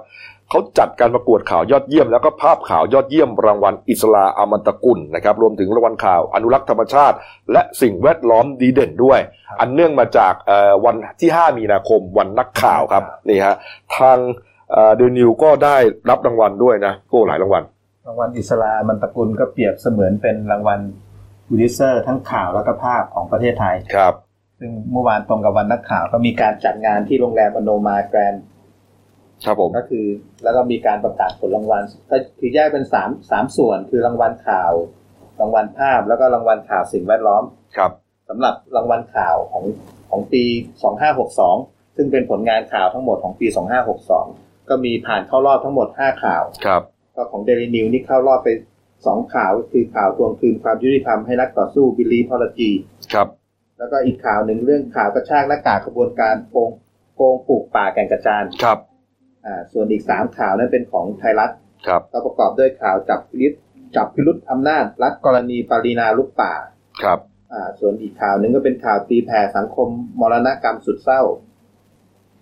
เขาจัดการประกวดข่าวยอดเยี่ยม แล้วก็ภาพข่าวยอดเยี่ยม รางวัลอิสลาอามันตะกุลนะครับรวมถึงรางวัลข่าวอนุรักษ์ธรรมชาติ และสิ่งแวดล้อมดีเด่นด้วย อันเนื่องมาจากเอ่อวันที่ 5 มีนาคมวันนักข่าวครับนี่ฮะทางเดนิวก็ได้รับรางวัลด้วยนะโก้หลายรางวัลรางวัลอิสลามันตระกุลก็เปรียบเสมือนเป็นรางวัลบูลิเซอร์ทั้งข่าวแล้วก็ภาพของประเทศไทยครับ ซึ่งเมื่อวานตรงกับวันนักข่าวก็มีการจัดงานที่โรงแรมอโนมาแกรนด์ ครับผมก็คือ แล้วก็มีการประกาศผลรางวัลก็คือแยกเป็นสามสามส่วนคือรางวัลข่าว รางวัลภาพแล้วก็รางวัลข่าวสิ่งแวดล้อมครับสำหรับรางวัลข่าวของของปี2562ซึ่งเป็นผลงานข่าวทั้งหมดของปี2562ก็มีผ่านเข้ารอบทั้งหมด5ข่าวครับ ก็ของเดลินิวส์นี่เข้ารอบไป2ข่าวก็คือข่าวทวงคืนความยุติธรรมให้นักต่อสู้บิลลี่พอลจีครับแล้วก็อีกข่าวหนึ่งเรื่องข่าวกระชากหน้ากากขบวนการโกงโกงปลูกป่าแก่งกระจานครับอ่า ส่วนอีกสามข่าวนั้นเป็นของไทยรัฐครับก็ประกอบด้วยข่าวจับพิรุธจับพิรุธอำนาจรัฐกรณีปารีณารุกป่าครับอ่าส่วนอีกข่าวหนึ่งก็เป็นข่าวตีแผ่สังคมมรณกรรมสุดเศร้า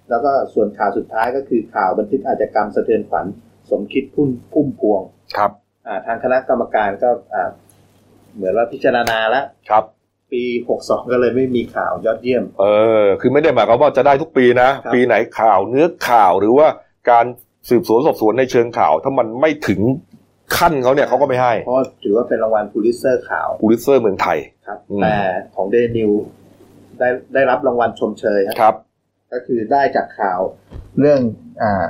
แล้วก็ส่วนข่าวสุดท้ายก็คือข่าวบันทึกอาชญากรรมสะเทือนขวัญสมคิดพุ่มพุ่มพวงครับอ่าทางคณะกรรมการก็อ่าเหมือนว่าพิจารณาแล้วครับ ปี62ก็เลยไม่มีข่าวยอดเยี่ยม เออ คือไม่ได้หมายความว่าจะได้ทุกปีนะครับปีไหนข่าวเนื้อข่าวหรือว่า การสืบสวนสอบสวนในเชิงข่าว ถ้ามันไม่ถึงขั้นเขาเนี่ยเขาก็ไม่ให้ เพราะถือว่าเป็นรางวัลพูลิตเซอร์ข่าวพูลิตเซอร์เมืองไทยครับอืมแต่ของเดนิวได้ได้รับรางวัลชมเชยครับครับ ก็คือได้จากข่าวเรื่องอ่า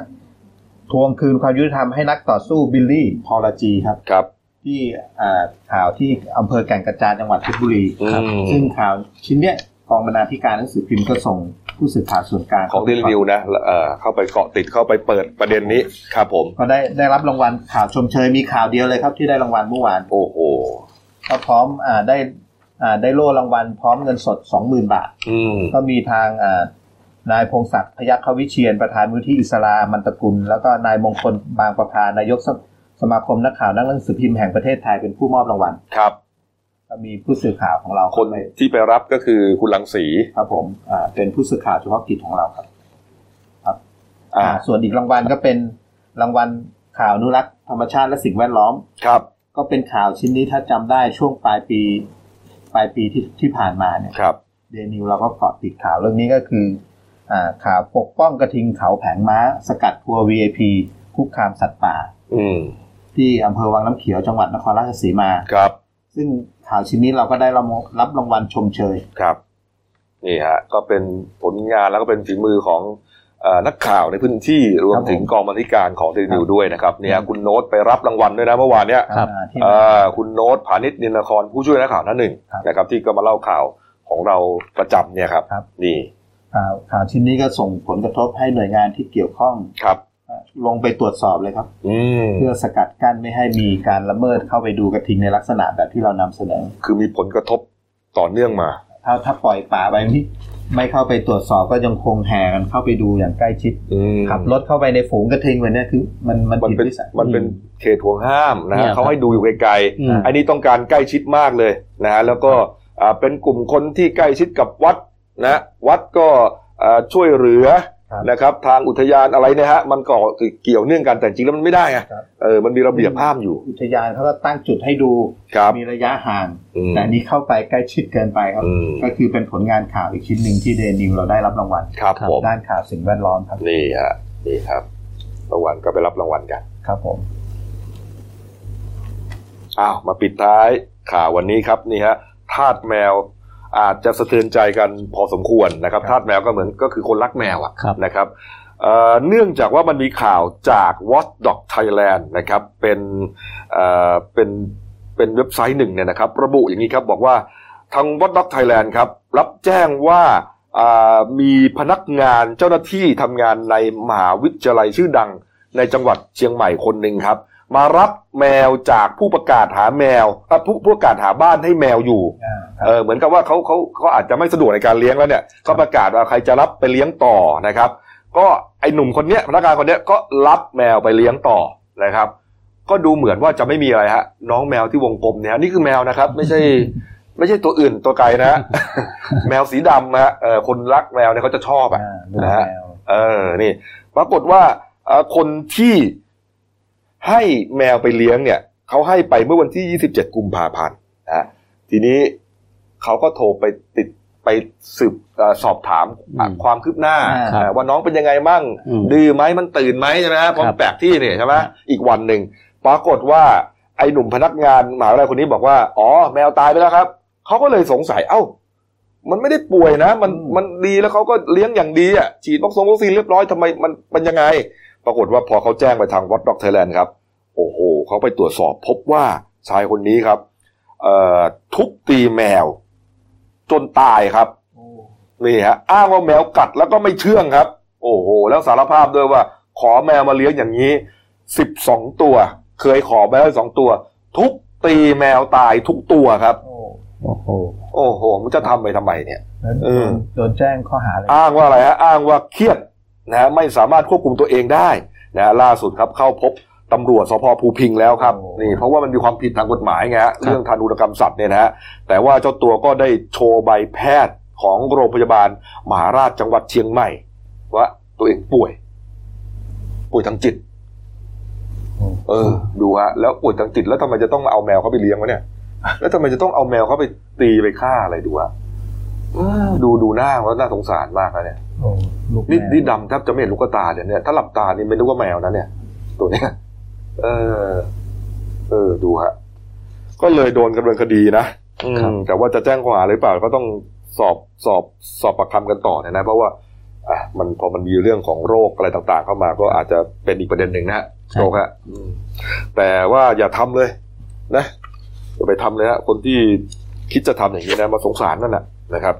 ทวงคืนความยุติธรรมให้นักต่อสู้บิลลี่พอลจีครับครับที่อ่าข่าวที่อำเภอแก่งกระจานจังหวัดเพชรบุรีอืมซึ่งข่าวชิ้นเนี้ย กองบรรณาธิการหนังสือพิมพ์ก็ส่งผู้สื่อข่าวส่วนกลางของเดลินิวนะเอ่อเข้าไปเกาะติดเข้าไปเปิดประเด็นนี้ครับผม ก็ได้ได้รับรางวัลข่าวชมเชยมีข่าวเดียวเลยครับที่ได้รางวัลเมื่อวานโอ้โหก็พร้อมอ่าได้อ่าได้โล่รางวัลพร้อมเงินสด20,000บาทอืมก็มีทางอ่านายพงศักดิ์พยัคฆวิเชียนประธานมูลที่อิสลามันตกุล แล้วก็นายมงคลบางประพานายกสสมาคมนักข่าวนักหนังสือพิมพ์แห่งประเทศไทยเป็นผู้มอบรางวัลครับก็ มีผู้สื่อข่าวของเราคนไปที่ไปรับก็คือคุณลังสีครับผมอ่าเป็นผู้สื่อข่าวเฉพาะกิจของเราครับอ่าอ่าส่วนอีกรางวัลก็เป็นรางวัลข่าวอนุรักษ์ธรรมชาติและสิ่งแวดล้อมครับ ก็เป็นข่าวชิ้นนี้ถ้าจำได้ช่วงปลายปีปลายปีที่ที่ผ่านมาเนี่ยครับเดนิวเราก็เกาะติดข่าวเรื่องนี้ก็คืออ่าข่าวปกป้องกระทิงเขาแผงม้า สกัดทัวร์ VIP คุกคามสัตว์ป่า อืมที่อำเภอวังน้ำเขียวจังหวัดนครราชสีมาครับ ซึ่ง ข่าวชิ้นนี้เราก็ได้รับรับรางวัลชมเชยครับนี่ฮะก็เป็นผลงานแล้วก็เป็นฝีมือของเอ่อนักข่าวในพื้นที่รวมถึงกองบรรณาธิการของเดนิวด้วยนะครับเนี่ยคุณโน้ตไปรับรางวัลด้วยนะเมื่อวานเนี้ยครับอ่าที่เอ่อคุณโน้ตผานิชนินนครผู้ช่วยนักข่าวท่านหนึ่งครับนะครับที่ก็มาเล่าข่าวของเราประจำเนี่ยครับครับนี่ข่าวข่าวชิ้นนี้ก็ส่งผลกระทบให้หน่วยงานที่เกี่ยวข้องครับอ่า ลงไปตรวจสอบเลยครับอืมเพื่อสกัดกั้นไม่ให้มีการละเมิดเข้าไปดูกระทิงในลักษณะแบบที่เรานำเสนอ คือมีผลกระทบต่อเนื่องมา ถ้าถ้าปล่อยป่าไปที่ไม่เข้าไปตรวจสอบก็ยังคงแห่กันเข้าไปดูอย่างใกล้ชิดอืมขับรถเข้าไปในฝูงกระทิงวันนี้คือ มันมันมันผิดเป็นวิสัยมันเป็นเขตห่วงห้ามนะเนี่ฮะยเขาให้ดูอยู่ไกลอืมๆอันนี้ต้องการใกล้ชิดมากเลยนะฮะแล้วก็อ่าเป็นกลุ่มคนที่ใกล้ชิดกับวัดนะ วัดก็อ่าช่วยเหลือครับ นะครับ ทางอุทยานอะไรเนี่ยฮะมันก็เกี่ยวเนื่องกันแต่จริงแล้วมันไม่ได้ไงครับเออมันมีระเบียบห้ามอยู่ อุทยานเขาก็ตั้งจุดให้ดูครับมีระยะห่างอืมแต่อันนี้เข้าไปใกล้ชิดเกินไปครับอืมก็คือเป็นผลงานข่าวอีกชิ้นหนึ่งที่เดนิวเราได้รับรางวัลครับครับผมด้านข่าวสิ่งแวดล้อมครับนี่ฮะนี่ครับรางวัลก็ไปรับรางวัลกันครับผมอ้าวมาปิดท้ายข่าววันนี้ครับนี่ฮะทาสแมว อาจจะสะเทือนใจกันพอสมควรนะครับครับทาสแมวก็เหมือนก็คือคนรักแมวอะครับนะครับเอ่อเนื่องจากว่ามันมีข่าวจาก Watchdog Thailand นะครับเป็นเอ่อเป็นเป็นเว็บไซต์หนึ่งเนี่ยนะครับ ระบุอย่างนี้ครับบอกว่าทาง Watchdog Thailand ครับรับแจ้งว่าอ่ามีพนักงานเจ้าหน้าที่ทำงานในมหาวิทยาลัยชื่อดังในจังหวัดเชียงใหม่คนหนึ่งครับ มารับแมวจากผู้ประกาศหาแมวเอ่อผู้ผู้ประกาศหาบ้านให้แมวอยู่อ่าครับเออเหมือนกับว่าเขาเขาเขาอาจจะไม่สะดวกในการเลี้ยงแล้วเนี่ยก็ประกาศว่าใครจะรับไปเลี้ยงต่อนะครับ ก็ไอหนุ่มคนเนี้ยพนักงานคนเนี้ยก็รับแมวไปเลี้ยงต่อนะครับ ก็ดูเหมือนว่าจะไม่มีอะไรฮะ น้องแมวที่วงกลมเนี่ยนี่คือแมวนะครับ ไม่ใช่ ไม่ใช่ตัวอื่นตัวไกลนะฮะแมวสีดำฮะเออคนรักแมวเนี่ยเขาจะชอบอะอ่าดูนะฮะแมวเออนี่ ปรากฏว่าเอ่อคนที่ ให้แมวไปเลี้ยงเนี่ยเขาให้ไปเมื่อวันที่ 27 กุมภาพันธ์นะทีนี้เขาก็โทรไปติดไปสืบเอ่อสอบถามอะอืมความคืบหน้าครับเอ่อว่าน้องเป็นยังไงมั่งอืมดื้อไหมมันตื่นไหมใช่ไหมฮะเพราะครัมับนแปลกที่เนี่ยใช่ไหมครับอีกวันหนึ่งปรากฏว่าไอ้หนุ่มพนักงานมหาวิทยาลัยคนนี้บอกว่า อ๋อ แมวตายไปแล้วครับ เขาก็เลยสงสัย เอ้า มันไม่ได้ป่วยนะ มันอืมมันดีแล้วเขาก็เลี้ยงอย่างดีอะ ฉีดวัคซีนวัคซีนเรียบร้อยทำไมมันมันยังไง ปรากฏว่าพอเขาแจ้งไปทางวัดด็อกไทยแลนด์ครับ โอ้โหเขาไปตรวจสอบพบว่าชายคนนี้ครับเอ่อทุบตีแมว จนตายครับโอ้นี่ฮะอ้างว่าแมวกัดแล้วก็ไม่เชื่องครับ โอ้โห แล้วสารภาพด้วยว่า ขอแมวมาเลี้ยงอย่างนี้สิบสองตัว เคยขอไปแล้วสองตัว ทุบตีแมวตายทุกตัวครับ โอ้โอ้โหโอ้โหมันจะทำไปทำไมเนี่ยแล้วเออโดนแจ้งข้อหาอะไรอ้างว่าอะไรฮะอ้างว่าเครียด นะฮะไม่สามารถควบคุมตัวเองได้นะฮะล่าสุดครับเข้าพบตำรวจสพภูพิงแล้วครับนี่เพราะว่ามันมีความผิดทางกฎหมายไงฮะเรื่องทารุณกรรมสัตว์เนี่ยนะฮะแต่ว่าเจ้าตัวก็ได้โชว์ใบแพทย์ของโรงพยาบาลมหาราชจังหวัดเชียงใหม่ว่าตัวเองป่วย ป่วยทางจิต เออ ดูฮะแล้วป่วยทางจิตแล้วทำไมจะต้องมาเอาแมวเขาไปเลี้ยงวะเนี่ย แล้วทำไมจะต้องเอาแมวเขาไปตีไปฆ่าอะไรดูอะเออ ดูดูหน้าว่าน่าสงสารมากนะเนี่ยโอ้ลูกนี่แมวนี่ดำแทบจะไม่เห็นลูกตาเนี่ยเนี่ยถ้าหลับตานี่ไม่นึกว่าแมวนะเนี่ย ตัวเนี้ยเออ เออ ดูฮะก็เลยโดนดำเนินคดีนะอืมครับแต่ว่าจะแจ้งข้อหาหรือเปล่าก็ต้องสอบสอบสอบปากคำกันต่อเนยนะเพราะว่าอะมันพอมันมีเรื่องของโรคอะไรต่างๆ เข้ามา ก็อาจจะเป็นอีกประเด็นหนึ่งนะฮะโรคฮะอืมแต่ว่าอย่าทำเลย นะอย่าไปทำเลยฮะคนที่คิดจะทำอย่างนี้นะมาสงสารนั่นแหละ นะครับ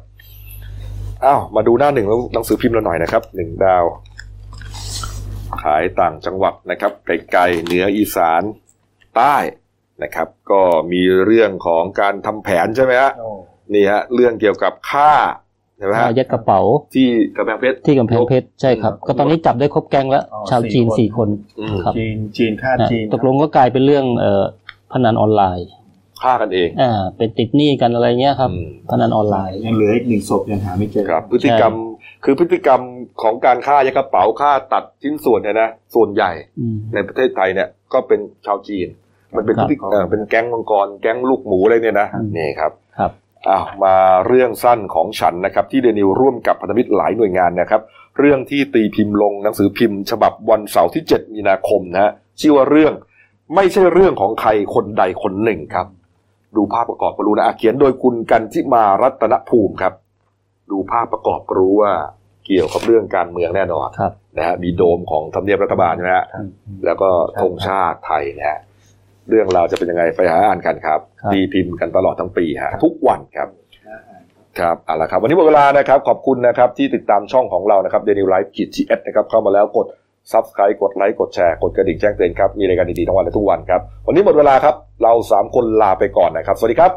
อ้าวมาดูหน้าหนึ่งแล้วหนังสือพิมพ์เราหน่อยนะครับหนึ่งดาว ขายต่างจังหวัดนะครับไกลๆเหนืออีสานใต้นะครับ ก็มีเรื่องของการทำแผนใช่ไหมฮะโอ้นี่ฮะเรื่องเกี่ยวกับค่าใช่ไหมฮะยัดกระเป๋าที่กำแพงเพชรที่กำแพงเพชรใช่ครับ ก็ตอนนี้จับได้ครบแก๊งแล้ว ชาวจีนสี่คนอืมครับจีนจีนฆ่าอะจีนตกลงก็กลายเป็นเรื่องเอ่อพนันออนไลน์ ฆ่ากันเองอ่าเป็นติดหนี้กันอะไรเงี้ยครับอืมพนันออนไลน์ยังเหลืออีกหนึ่งศพยังหาไม่เจอครับ พฤติกรรมคือพฤติกรรมของการฆ่ายัดกระเป๋าฆ่าตัดชิ้นส่วนเนี่ยนะส่วนใหญ่อืมในประเทศไทยเนี่ยก็เป็นชาวจีน มันเป็นครัพบฤติเอ่อเป็นแก๊งมังกร แก๊งลูกหมูอะไรเนี่ยนะอืมนี่ครับครับอ้าวมาเรื่องสั้นของฉันนะครับที่เดนิวร่วมกับพันธมิตรหลายหน่วยงานนะครับ เรื่องที่ตีพิมพ์ลงหนังสือพิมพ์ ฉบับวันเสาร์ที่ 7 มีนาคมนะฮะชื่อว่าเรื่องไม่ใช่เรื่องของใครคนใดคนหนึ่งครับ ดูภาพประกอบก็รู้นะอะเขียนโดยคุณกันทิมารัตนภูมิครับ ดูภาพประกอบก็รู้ว่าเกี่ยวกับเรื่องการเมืองแน่นอนครับนะฮะมีโดมของทำเนียบรัฐบาลใช่ไหมฮะครับแล้วก็ธงชาติไทยนะฮะเรื่องราวจะเป็นยังไงไปหาอ่านกันครับครับตีพิมพ์กันตลอดทั้งปีฮะทุกวันครับครับเอาละครับ วันนี้หมดเวลานะครับ ขอบคุณนะครับที่ติดตามช่องของเรานะครับเดลินิวส์ขีด GS นะครับเข้ามาแล้วกด subscribe กดไลค์กดแชร์กดกระดิ่งแจ้งเตือนครับมีรายการดีๆทั้งวันและทุกวันครับวันนี้หมดเวลาครับเราสามคนลาไปก่อนนะครับ สวัสดีครับ